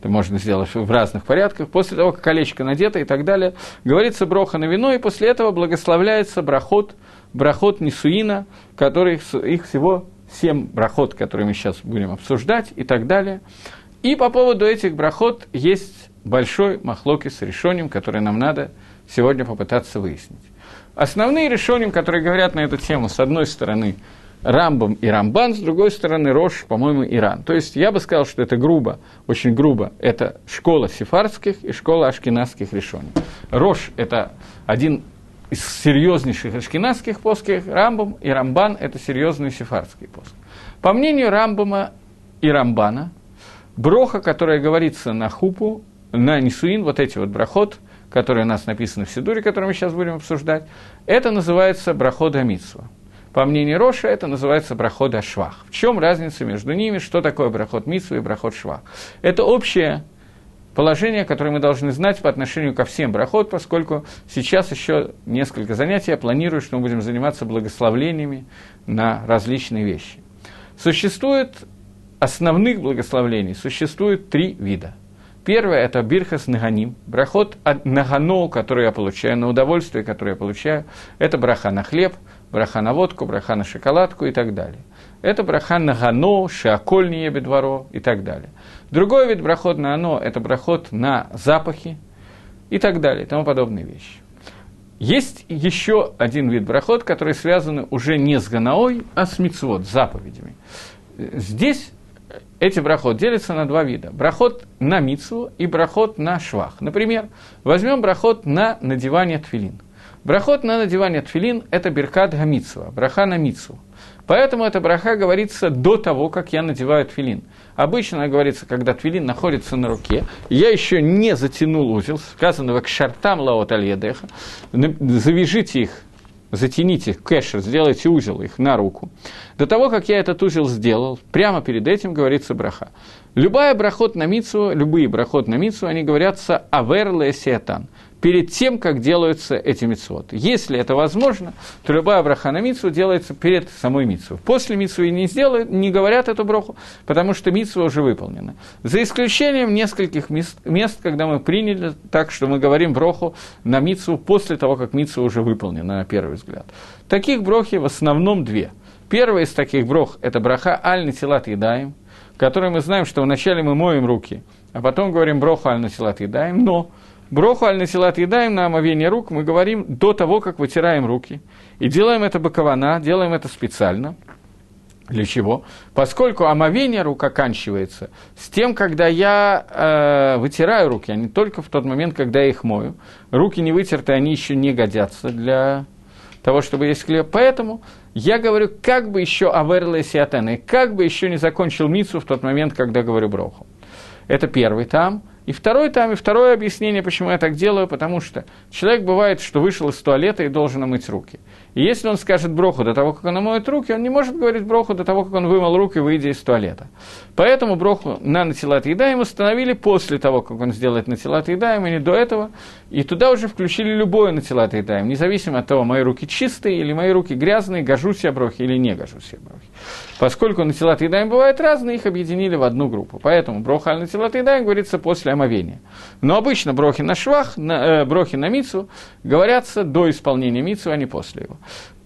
это можно сделать в разных порядках, после того, как колечко надето и так далее, говорится броха на вино, и после этого благословляется брахот, брахот Нисуина, который, их всего семь брахот, которые мы сейчас будем обсуждать и так далее. И по поводу этих брахот есть большой махлоки с решением, который нам надо сегодня попытаться выяснить. Основные решения, которые говорят на эту тему, с одной стороны, Рамбам и Рамбан, с другой стороны, Рош, по-моему, Иран. То есть я бы сказал, что это грубо, очень грубо, это школа сефардских и школа ашкенадских решений. Рош – это один из серьезнейших ашкенадских плоских, Рамбам и Рамбан – это серьезный сефардский плоский. По мнению Рамбама и Рамбана – Броха, которая говорится на хупу, на нисуин, вот эти вот брахот, которые у нас написаны в Сидуре, которые мы сейчас будем обсуждать, это называется брахот Амитсва. По мнению Роша, это называется брахот Ашвах. В чем разница между ними, что такое брахот Митсва и брахот Швах? Это общее положение, которое мы должны знать по отношению ко всем брахот, поскольку сейчас еще несколько занятий я планирую, что мы будем заниматься благословлениями на различные вещи. Существует основных благословлений существует три вида. Первое – это бирхас наганим, брахот нагано, который я получаю, на удовольствие, которое я получаю. Это браха на хлеб, браха на водку, браха на шоколадку и так далее. Это браха нагано, шиаколь не бедворо и так далее. Другой вид брахот на оно – это брахот на запахи и так далее, и тому подобные вещи. Есть еще один вид брахот, который связан уже не с ганаой, а с мицвод, с заповедями. Здесь эти брахот делятся на два вида. Брахот на мицу и брахот на швах. Например, возьмем брахот на надевание тфилин. Брахот на надевание тфилин – это беркат гамицва, браха на мицу. Поэтому эта браха говорится до того, как я надеваю тфилин. Обычно она говорится, когда твилин находится на руке, я еще не затянул узел, сказано к шартам лаот альедеха, завяжите их, затяните кэшер, сделайте узел их на руку. До того, как я этот узел сделал, прямо перед этим говорится браха. Любая брахот на мицу, любые брахот на мицу, они говорятся авер лесиатан перед тем, как делаются эти митцвоты. Если это возможно, то любая браха на митцву делается перед самой митцвой. После митцвы не сделают, не говорят эту браху, потому что митцва уже выполнена. За исключением нескольких мест, мест, когда мы приняли так, что мы говорим броху на митцву после того, как митцва уже выполнена, на первый взгляд. Таких брохи в основном две. Первая из таких брох – это браха аль-натилат едаем, которой мы знаем, что вначале мы моем руки, а потом говорим броху аль-натилат едаем, но Броху аль насилат едаем на омовение рук мы говорим до того, как вытираем руки. И делаем это бакована, делаем это специально. Для чего? Поскольку омовение рук оканчивается с тем, когда я э, вытираю руки, а не только в тот момент, когда я их мою. Руки не вытерты, они еще не годятся для того, чтобы есть хлеб. Поэтому я говорю, как бы еще аверле сиатены, как бы еще не закончил мицу в тот момент, когда говорю броху. Это первый там – и второй там, и второе объяснение, почему я так делаю, потому что человек бывает, что вышел из туалета и должен омыть руки. И если он скажет броху до того, как он омоет руки, он не может говорить броху до того, как он вымыл руки, выйдя из туалета. Поэтому броху на натилат едаем установили после того, как он сделает натилат едаем, и не до этого. И туда уже включили любое натилат едаем, независимо от того, мои руки чистые или мои руки грязные, гожусь я брохи или не гожусь я брохи. Поскольку натилат едаем бывают разные, их объединили в одну группу. Поэтому броха аль натилат едаем говорится после омовения. Но обычно брохи на швах, на, э, брохи на мицу говорятся до исполнения мицу, а не после его.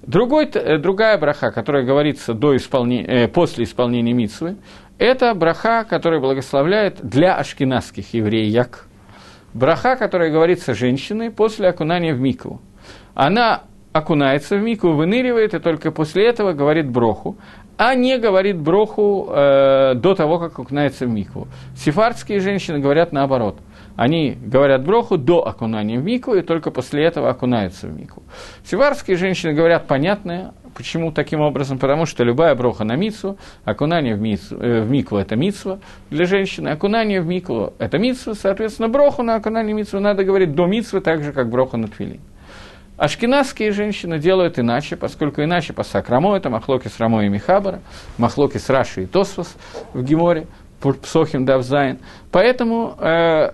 Другой, э, другая браха, которая говорится до исполнения, э, после исполнения митсвы, это браха, которая благословляет для ашкенадских евреек. Браха, которая говорится женщиной после окунания в микву. Она окунается в микву, выныривает, и только после этого говорит броху, а не говорит броху э, до того, как окунается в микву. Сефардские женщины говорят наоборот – они говорят броху до окунания в мику, и только после этого окунаются в мику. Севарские женщины говорят понятное, почему таким образом, потому что любая броха на мицу, окунание в, мицу, э, в микву – это мицва для женщины, окунание в микву – это мицва, соответственно, броху на окунание в микву надо говорить до мицвы, так же, как броху на тфилин. Ашкеназские женщины делают иначе, поскольку иначе по Рамо, это махлокес Рамо и Мехабера, махлокес Раши и Тосфос в Геморе, Псохим даф зайн. Поэтому э,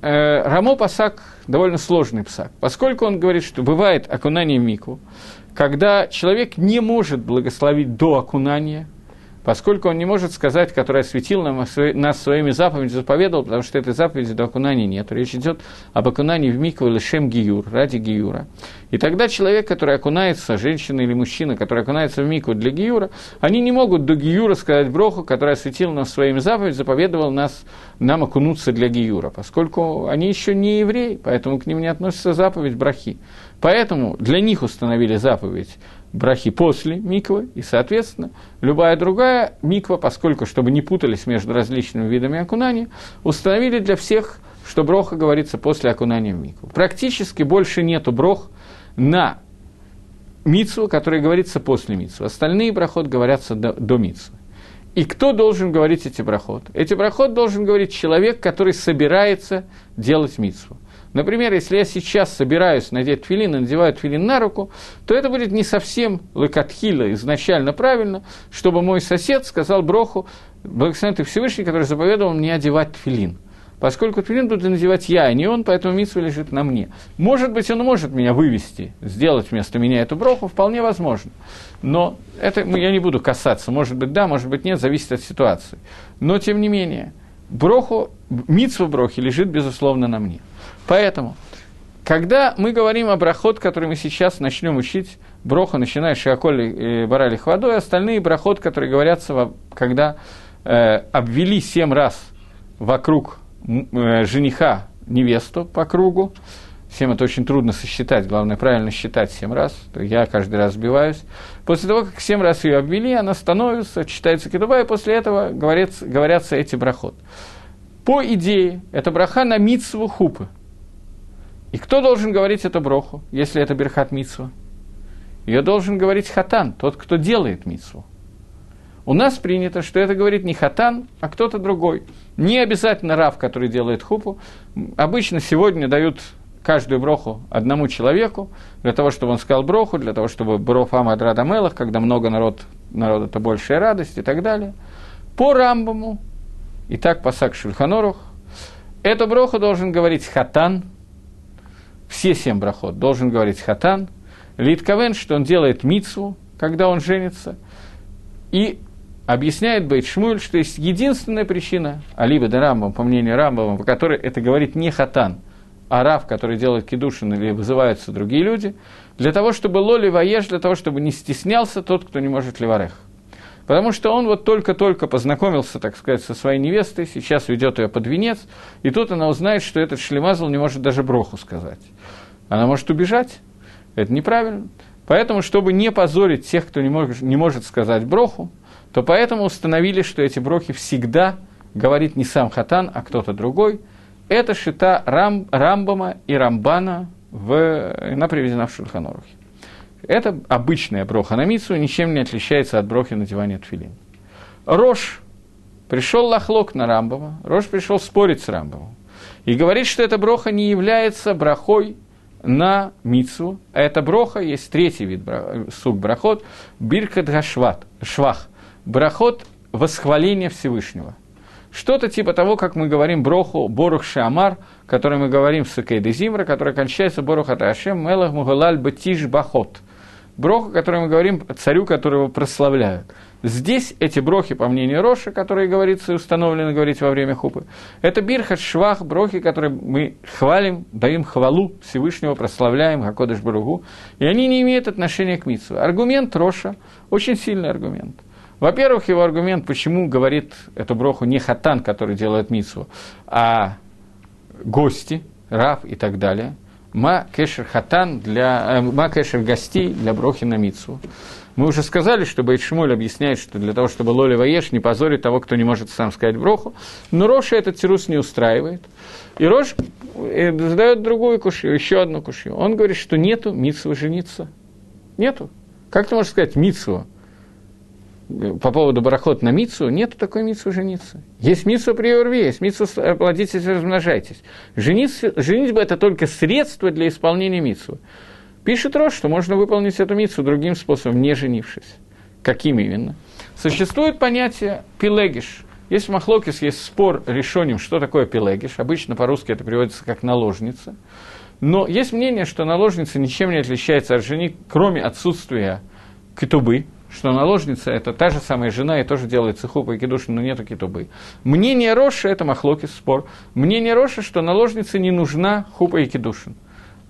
Рамо псак довольно сложный псак, поскольку он говорит, что бывает окунание в микву, когда человек не может благословить до окунания – поскольку он не может сказать, который осветил нам, нас своими заповедями, заповедовал, потому что этой заповеди до окунания нет. Речь идет об окунании в микву или шем гиюр, ради гиюра. И тогда человек, который окунается, женщина или мужчина, который окунается в микву для гиюра, они не могут до гиюра сказать броху, который осветил нас своими заповедями, заповедовал нас, нам окунуться для гиюра, поскольку они еще не евреи, поэтому к ним не относится заповедь брахи. Поэтому для них установили заповедь брахи после миквы, и, соответственно, любая другая миква, поскольку, чтобы не путались между различными видами окунания, установили для всех, что броха говорится после окунания в микву. Практически больше нету брох на мицву, который говорится после мицвы. Остальные брахот говорятся до, до мицвы. И кто должен говорить эти брахот? Эти брахот должен говорить человек, который собирается делать мицву. Например, если я сейчас собираюсь надеть филин и надеваю филин на руку, то это будет не совсем лакатхила изначально правильно, чтобы мой сосед сказал броху, благословен ты Всевышний, который заповедовал мне одевать филин. Поскольку тфилин буду надевать я, а не он, поэтому митсва лежит на мне. Может быть, он может меня вывести, сделать вместо меня эту броху, вполне возможно. Но это я не буду касаться. Может быть, да, может быть, нет, зависит от ситуации. Но, тем не менее, броху, митсва брохи лежит, безусловно, на мне. Поэтому, когда мы говорим о брахот, который мы сейчас начнем учить, броха, начиная с Шиаколи и Баралих водой, остальные брахот, которые говорятся, когда э, обвели семь раз вокруг э, жениха невесту по кругу, Семь это очень трудно сосчитать, главное правильно считать семь раз. Я каждый раз сбиваюсь. После того, как семь раз ее обвели, она становится, читается кедуба, и после этого говорится, говорятся эти брахот. По идее, это браха на митсву хупы. И кто должен говорить эту броху, если это берхат митсва? Ее должен говорить хатан, тот, кто делает митсву. У нас принято, что это говорит не хатан, а кто-то другой. Не обязательно рав, который делает хупу. Обычно сегодня дают каждую броху одному человеку, для того, чтобы он сказал броху, для того, чтобы брофам адрада мелах, когда много народ, народ это большая радость и так далее. По Рамбаму, и так по Сак Шульханорух, эту броху должен говорить хатан, все семь брахот должен говорить хатан, Литковен, что он делает мицву, когда он женится, и объясняет Бейт Шмуль, что есть единственная причина, алибо да Рамбам, по мнению Рамбама, по которой это говорит не хатан, а рав, который делает кедушин или вызываются другие люди, для того, чтобы лоли воеж, для того, чтобы не стеснялся тот, кто не может ливарех. Потому что он вот только-только познакомился, так сказать, со своей невестой, сейчас ведет ее под венец, и тут она узнает, что этот шлемазл не может даже броху сказать. Она может убежать. Это неправильно. Поэтому, чтобы не позорить тех, кто не может, не может сказать броху, то поэтому установили, что эти брохи всегда говорит не сам Хатан, а кто-то другой. Это шита Рам, Рамбама и Рамбана в, она приведена в Шульханорухе. Это обычная броха на мицу, ничем не отличается от брохи на диване тфилин. Рош. Пришел Лахлок на Рамбама, Рош пришел спорить с Рамбамом. И говорит, что эта броха не является брахой на мицу. А это броха, есть третий вид сук брахот, биркат гашват, швах. Брахот – восхваление Всевышнего. Что-то типа того, как мы говорим броху Борух Шамар, который мы говорим в Сукейде Зимра, который кончается Борух Аташем Мелах Мугалаль Батиш Бахот. Броха, который мы говорим царю, которого прославляют. Здесь эти брохи, по мнению Роша, которые говорится и установлены говорить во время хупы, это бирхат швах, брохи, которые мы хвалим, даем хвалу Всевышнего, прославляем Хакодыш Баругу, и они не имеют отношения к Митсу. Аргумент Роша, очень сильный аргумент – во-первых, его аргумент, почему говорит эту броху не хатан, который делает митсу, а гости, раб и так далее. Ма кешер хатан для, э, ма кешер гостей для брохи на митсу. Мы уже сказали, что Бейтшмоль объясняет, что для того, чтобы Лоли Ваеш не позорить того, кто не может сам сказать броху, но Роша этот тирус не устраивает. И Рош э, задает другую кушью, еще одну кушью. Он говорит, что нету митсу жениться. Нету. Как ты можешь сказать митсу? По поводу барахот на мицу, нет такой мицу жениться. Есть мицу при урве, есть мицу плодитесь и размножайтесь. Жениться, женитьба – это только средство для исполнения мицу. Пишет Рош, что можно выполнить эту мицу другим способом, не женившись. Каким именно? Существует понятие пилегиш. Есть Махлокис, есть спор решением, что такое пилегиш. Обычно по-русски это переводится как наложница. Но есть мнение, что наложница ничем не отличается от жени, кроме отсутствия кетубы, что наложница – это та же самая жена и тоже делает цехупа и кедушин, но нету китубы. Мнение Роши – это махлоки, спор. Мнение Роши, что наложнице не нужна хупа и кедушин.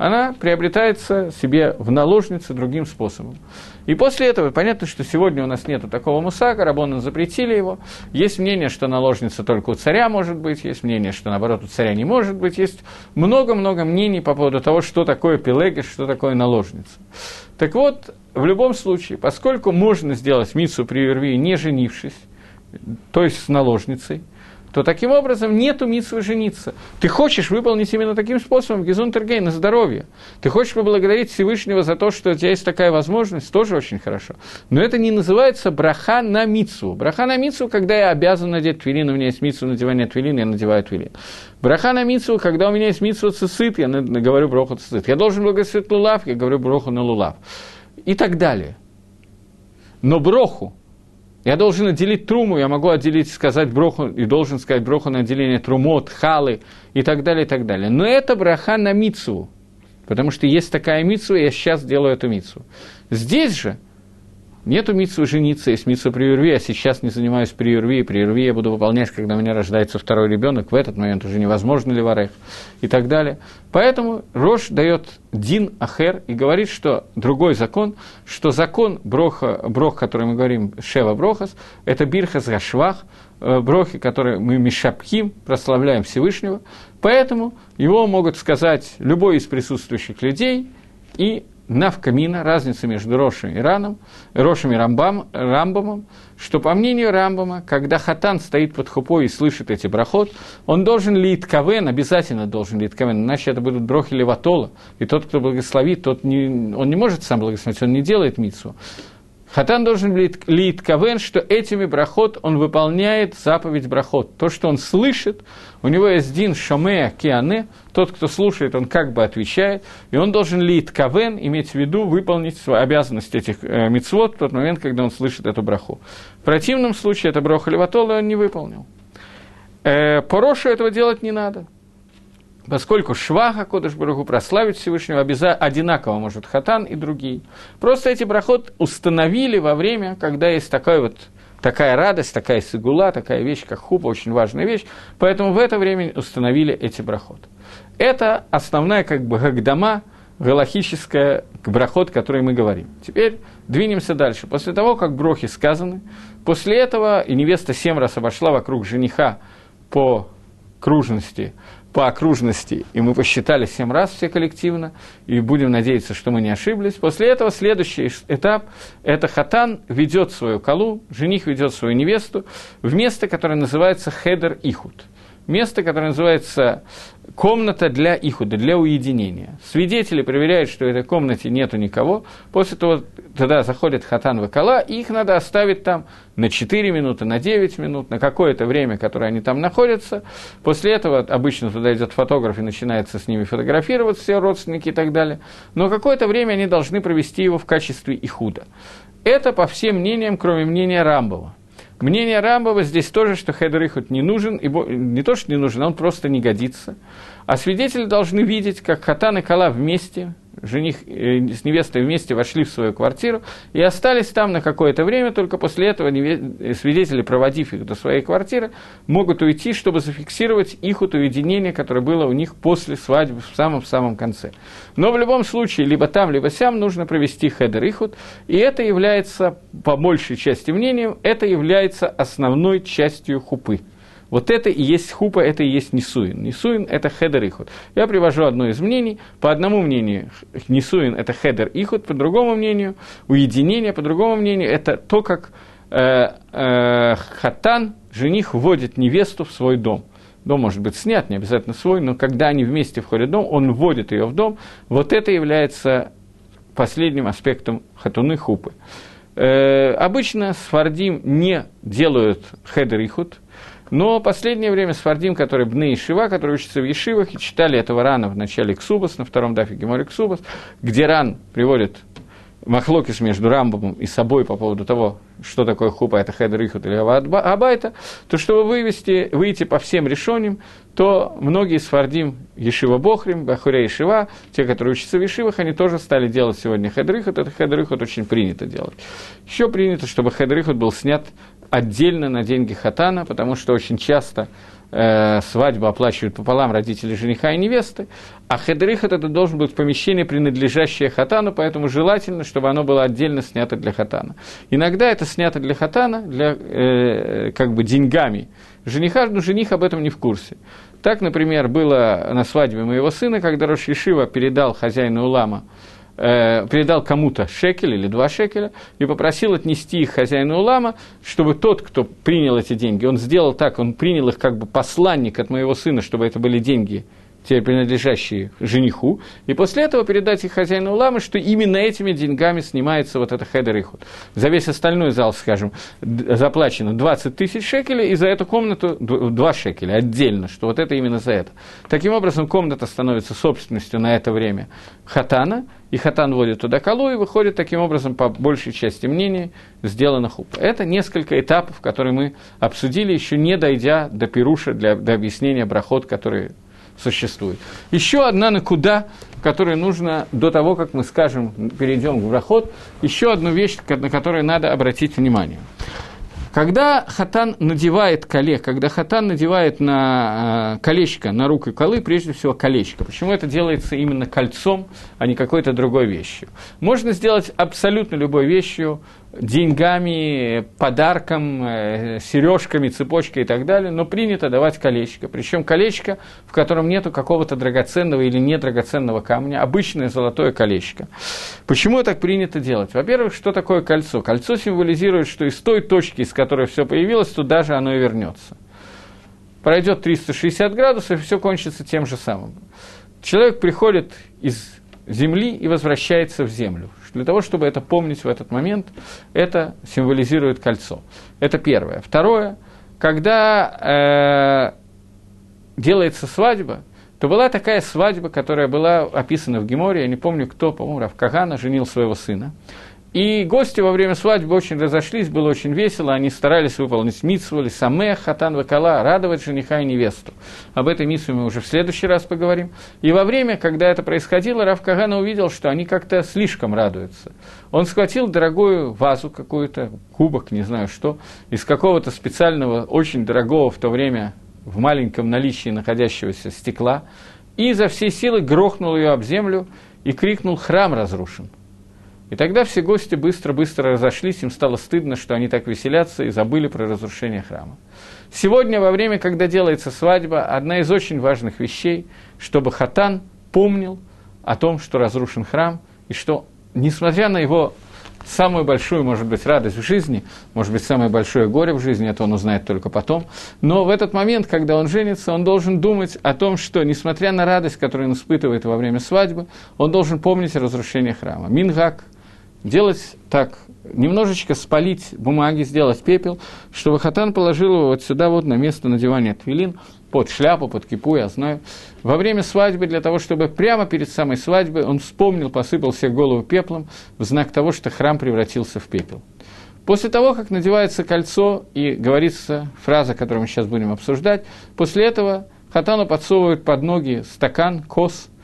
Она приобретается себе в наложнице другим способом. И после этого понятно, что сегодня у нас нет такого мусака, Рабона запретили его. Есть мнение, что наложница только у царя может быть, есть мнение, что наоборот у царя не может быть. Есть много-много мнений по поводу того, что такое пилегиш, что такое наложница. Так вот, в любом случае, поскольку можно сделать мицу при вервии, не женившись, то есть с наложницей, то таким образом нету митсвы жениться. Ты хочешь выполнить именно таким способом Гизунтергей на здоровье. Ты хочешь поблагодарить Всевышнего за то, что у тебя есть такая возможность, тоже очень хорошо. Но это не называется браха на митсу. Браха на митсу, когда я обязан надеть твилин, у меня есть митсу надевания твилин, я надеваю твилин. Браха на митсу, когда у меня есть митсу цицит, я говорю броху цицит. Я должен благословить лулав, я говорю броху на лулав и так далее. Но броху, я должен отделить труму, я могу отделить, сказать броху, и должен сказать броху на отделение трумот, халы и так далее, и так далее. Но это браха на мицу, потому что есть такая мицу, я сейчас делаю эту мицу. Здесь же – Нету митсу жениться, есть митсу при Юрве, я сейчас не занимаюсь при Юрве, и при Юрве я буду выполнять, когда у меня рождается второй ребенок, в этот момент уже невозможно ли варех и так далее. Поэтому Рош дает Дин Ахер и говорит, что другой закон, что закон Броха, Брох, который мы говорим, Шева Брохас, это Бирхас Гашвах, э, брохи, которые мы мишапхим, прославляем Всевышнего, поэтому его могут сказать любой из присутствующих людей, и навкамина, разница между Рошем и Раном, Рошем и Рамбам, Рамбамом, что, по мнению Рамбама, когда хатан стоит под хупой и слышит эти брахот, он должен лить кавен, обязательно должен лить кавен, иначе это будут брохи леватола, и тот, кто благословит, тот не, он не может сам благословить, он не делает мицу. Хатан должен лить кавен, что этими брахот он выполняет заповедь брахот. То, что он слышит, у него есть дин шомея киане, тот, кто слушает, он как бы отвечает, и он должен лить кавен, иметь в виду выполнить свою обязанность этих э, мицвод в тот момент, когда он слышит эту браху. В противном случае это броха леватола он не выполнил. Э, по Рошу этого делать не надо поскольку Шваха Кодыш Баруху прославить Всевышнего обяза... одинаково может Хатан и другие. Просто эти брахот установили во время, когда есть такая вот такая радость, такая сигула, такая вещь, как хупа, очень важная вещь, поэтому в это время установили эти брахот. Это основная как бы гагдама, галахическая брахот, о которой мы говорим. Теперь двинемся дальше. После того, как брохи сказаны, после этого и невеста семь раз обошла вокруг жениха по кружности, по окружности, и мы посчитали семь раз все коллективно, и будем надеяться, что мы не ошиблись. После этого следующий этап – это хатан ведет свою колу, жених ведет свою невесту в место, которое называется хедер ихуд. Место, которое называется комната для ихуда, для уединения. Свидетели проверяют, что в этой комнате нету никого. После того, тогда заходит хатан вакала, и их надо оставить там на 4 минуты, на 9 минут, на какое-то время, которое они там находятся. После этого обычно туда идет фотограф и начинается с ними фотографировать, все родственники и так далее. Но какое-то время они должны провести его в качестве ихуда. Это по всем мнениям, кроме мнения Рамбова. Мнение Рамбова здесь тоже, что Хедер Ихут не нужен, и не то, что не нужен, он просто не годится. А свидетели должны видеть, как Хатан и Кала вместе жених э, с невестой вместе вошли в свою квартиру и остались там на какое-то время, только после этого э, свидетели, проводив их до своей квартиры, могут уйти, чтобы зафиксировать их уединение, которое было у них после свадьбы в самом-самом конце. Но в любом случае, либо там, либо сям нужно провести хедер ихуд, и это является, по большей части мнением, это является основной частью хупы. Вот это и есть хупа, это и есть несуин. Несуин – это хедер ихуд. Я привожу одно из мнений. По одному мнению, несуин – это хедер ихуд, по другому мнению, уединение, по другому мнению, это то, как э, э, хатан, жених, вводит невесту в свой дом. Дом может быть снят, не обязательно свой, но когда они вместе входят в дом, он вводит ее в дом. Вот это является последним аспектом хатуны хупы. Э, обычно сфардим не делают хедер ихуд, но последнее время сфардим, который бней ешива, которые учатся в Ешивах, и читали этого Рана в начале Ксубас, на втором дафе Геморе Ксубас, где Ран приводит מחלוקת между Рамбамом и собой по поводу того, что такое хупа, это חדר ייחוד или הביתה, то чтобы вывести, выйти по всем решениям, то многие сфардим ישיבה בחורים, בחורי ישיבה, те, которые учатся в Ешивах, они тоже стали делать сегодня חדר ייחוד, это חדר ייחוד очень принято делать. Еще принято, чтобы חדר ייחוד был снят отдельно на деньги хатана, потому что очень часто э, свадьбу оплачивают пополам родители жениха и невесты, а хедрихат это должен быть помещение, принадлежащее хатану, поэтому желательно, чтобы оно было отдельно снято для хатана. Иногда это снято для хатана, для, э, как бы деньгами жениха, но жених об этом не в курсе. Так, например, было на свадьбе моего сына, когда Рош Ешива передал хозяину Улама э, передал кому-то шекель или два шекеля и попросил отнести их хозяину Улама, чтобы тот, кто принял эти деньги, он сделал так, он принял их как бы посланник от моего сына, чтобы это были деньги те принадлежащие жениху, и после этого передать их хозяину ламы, что именно этими деньгами снимается вот это хедер ихуд. За весь остальной зал, скажем, заплачено 20 тысяч шекелей, и за эту комнату 2 шекеля отдельно, что вот это именно за это. Таким образом, комната становится собственностью на это время хатана, и хатан вводит туда колу, и выходит таким образом, по большей части мнений, сделано хуп. Это несколько этапов, которые мы обсудили, еще не дойдя до пируша, для, до объяснения брахот, которые существует. Еще одна накуда, которую нужно до того, как мы скажем, перейдем в проход, еще одну вещь, на которую надо обратить внимание. Когда хатан надевает коле, когда хатан надевает на э, колечко, на руку колы, прежде всего колечко. Почему это делается именно кольцом, а не какой-то другой вещью? Можно сделать абсолютно любой вещью, деньгами, подарком, э, сережками, цепочкой и так далее, но принято давать колечко. Причем колечко, в котором нету какого-то драгоценного или недрагоценного камня, обычное золотое колечко. Почему так принято делать? Во-первых, что такое кольцо? Кольцо символизирует, что из той точки, из которой все появилось, туда же оно и вернется. Пройдет 360 градусов, и все кончится тем же самым. Человек приходит из земли и возвращается в землю. Для того, чтобы это помнить в этот момент, это символизирует кольцо. Это первое. Второе, когда э, делается свадьба, то была такая свадьба, которая была описана в Геморе, я не помню кто, по-моему, Равкагана женил своего сына. И гости во время свадьбы очень разошлись, было очень весело, они старались выполнить митсву, самех, хатан, вакала, радовать жениха и невесту. Об этой митсве мы уже в следующий раз поговорим. И во время, когда это происходило, Рав Кагана увидел, что они как-то слишком радуются. Он схватил дорогую вазу какую-то, кубок, не знаю что, из какого-то специального, очень дорогого в то время, в маленьком наличии находящегося стекла, и за всей силы грохнул ее об землю и крикнул «Храм разрушен!» И тогда все гости быстро-быстро разошлись, им стало стыдно, что они так веселятся и забыли про разрушение храма. Сегодня, во время, когда делается свадьба, одна из очень важных вещей, чтобы хатан помнил о том, что разрушен храм, и что, несмотря на его самую большую, может быть, радость в жизни, может быть, самое большое горе в жизни, это он узнает только потом. Но в этот момент, когда он женится, он должен думать о том, что, несмотря на радость, которую он испытывает во время свадьбы, он должен помнить разрушение храма. Мингак – делать так, немножечко спалить бумаги, сделать пепел, чтобы хатан положил его вот сюда, вот на место надевания твилин, под шляпу, под кипу, я знаю. Во время свадьбы, для того, чтобы прямо перед самой свадьбой он вспомнил, посыпал себе голову пеплом в знак того, что храм превратился в пепел. После того, как надевается кольцо и говорится фраза, которую мы сейчас будем обсуждать, после этого хатану подсовывают под ноги стакан, кос –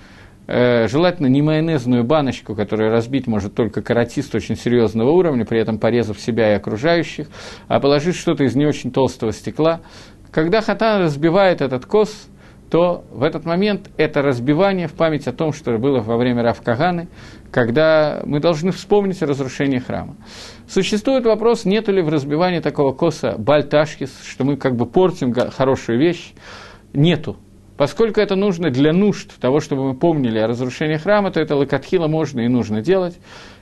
желательно не майонезную баночку, которую разбить может только каратист очень серьезного уровня, при этом порезав себя и окружающих, а положить что-то из не очень толстого стекла. Когда хатан разбивает этот кос, то в этот момент это разбивание в память о том, что было во время Равкаганы, когда мы должны вспомнить о разрушении храма. Существует вопрос, нет ли в разбивании такого коса бальташкис, что мы как бы портим хорошую вещь. Нету. Поскольку это нужно для нужд того, чтобы мы помнили о разрушении храма, то это лакатхила можно и нужно делать.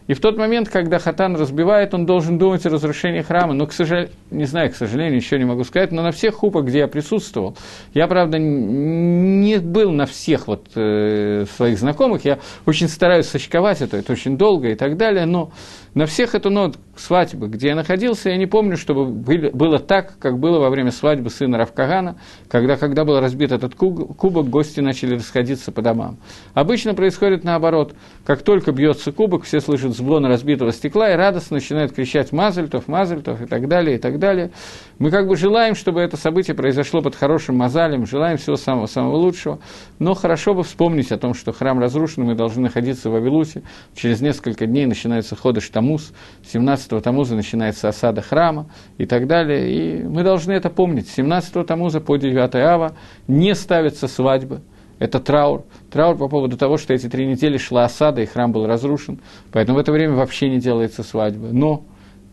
И в тот момент, когда хатан разбивает, он должен думать о разрушении храма. Но, к сожалению, не знаю, к сожалению, еще не могу сказать, но на всех хупах, где я присутствовал, я, правда, не был на всех вот, э, своих знакомых, я очень стараюсь сочковать это, это очень долго и так далее, но на всех эту нот свадьбы, где я находился, я не помню, чтобы были, было так, как было во время свадьбы сына Равкагана, когда, когда был разбит этот кубок, гости начали расходиться по домам. Обычно происходит наоборот. Как только бьется кубок, все слышат звон разбитого стекла и радостно начинают кричать «Мазальтов, Мазальтов» и так далее, и так далее. Мы как бы желаем, чтобы это событие произошло под хорошим мазалем, желаем всего самого-самого лучшего, но хорошо бы вспомнить о том, что храм разрушен, мы должны находиться в Вавилуте, через несколько дней начинается ходыш Тамуз, 17-го Тамуза начинается осада храма и так далее, и мы должны это помнить. 17-го Тамуза по 9 Ава не ставится свадьба, это траур. Траур по поводу того, что эти три недели шла осада, и храм был разрушен. Поэтому в это время вообще не делается свадьба. Но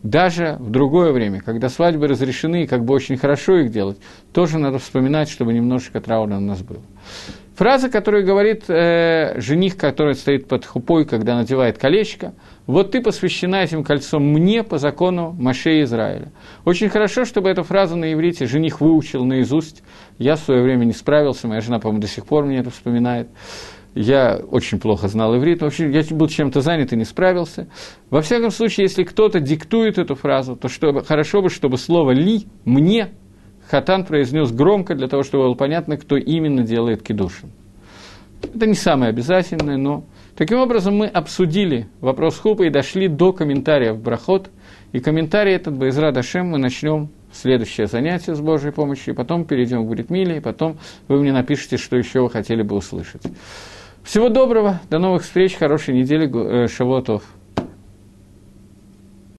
даже в другое время, когда свадьбы разрешены, и как бы очень хорошо их делать, тоже надо вспоминать, чтобы немножечко траура у нас было. Фраза, которую говорит э, жених, который стоит под хупой, когда надевает колечко, «Вот ты посвящена этим кольцом мне по закону Маше Израиля». Очень хорошо, чтобы эту фразу на иврите жених выучил наизусть. Я в свое время не справился, моя жена, по-моему, до сих пор мне это вспоминает. Я очень плохо знал иврит, в общем, я был чем-то занят и не справился. Во всяком случае, если кто-то диктует эту фразу, то чтобы, хорошо бы, чтобы слово «ли» «мне» Хатан произнес громко, для того, чтобы было понятно, кто именно делает кидушин. Это не самое обязательное, но... Таким образом, мы обсудили вопрос хупа и дошли до комментариев брахот. И комментарий этот, Байзра Дашем, мы начнем следующее занятие с Божьей помощью, и потом перейдем к Бритмиле, и потом вы мне напишите, что еще вы хотели бы услышать. Всего доброго, до новых встреч, хорошей недели, э, Шавотов.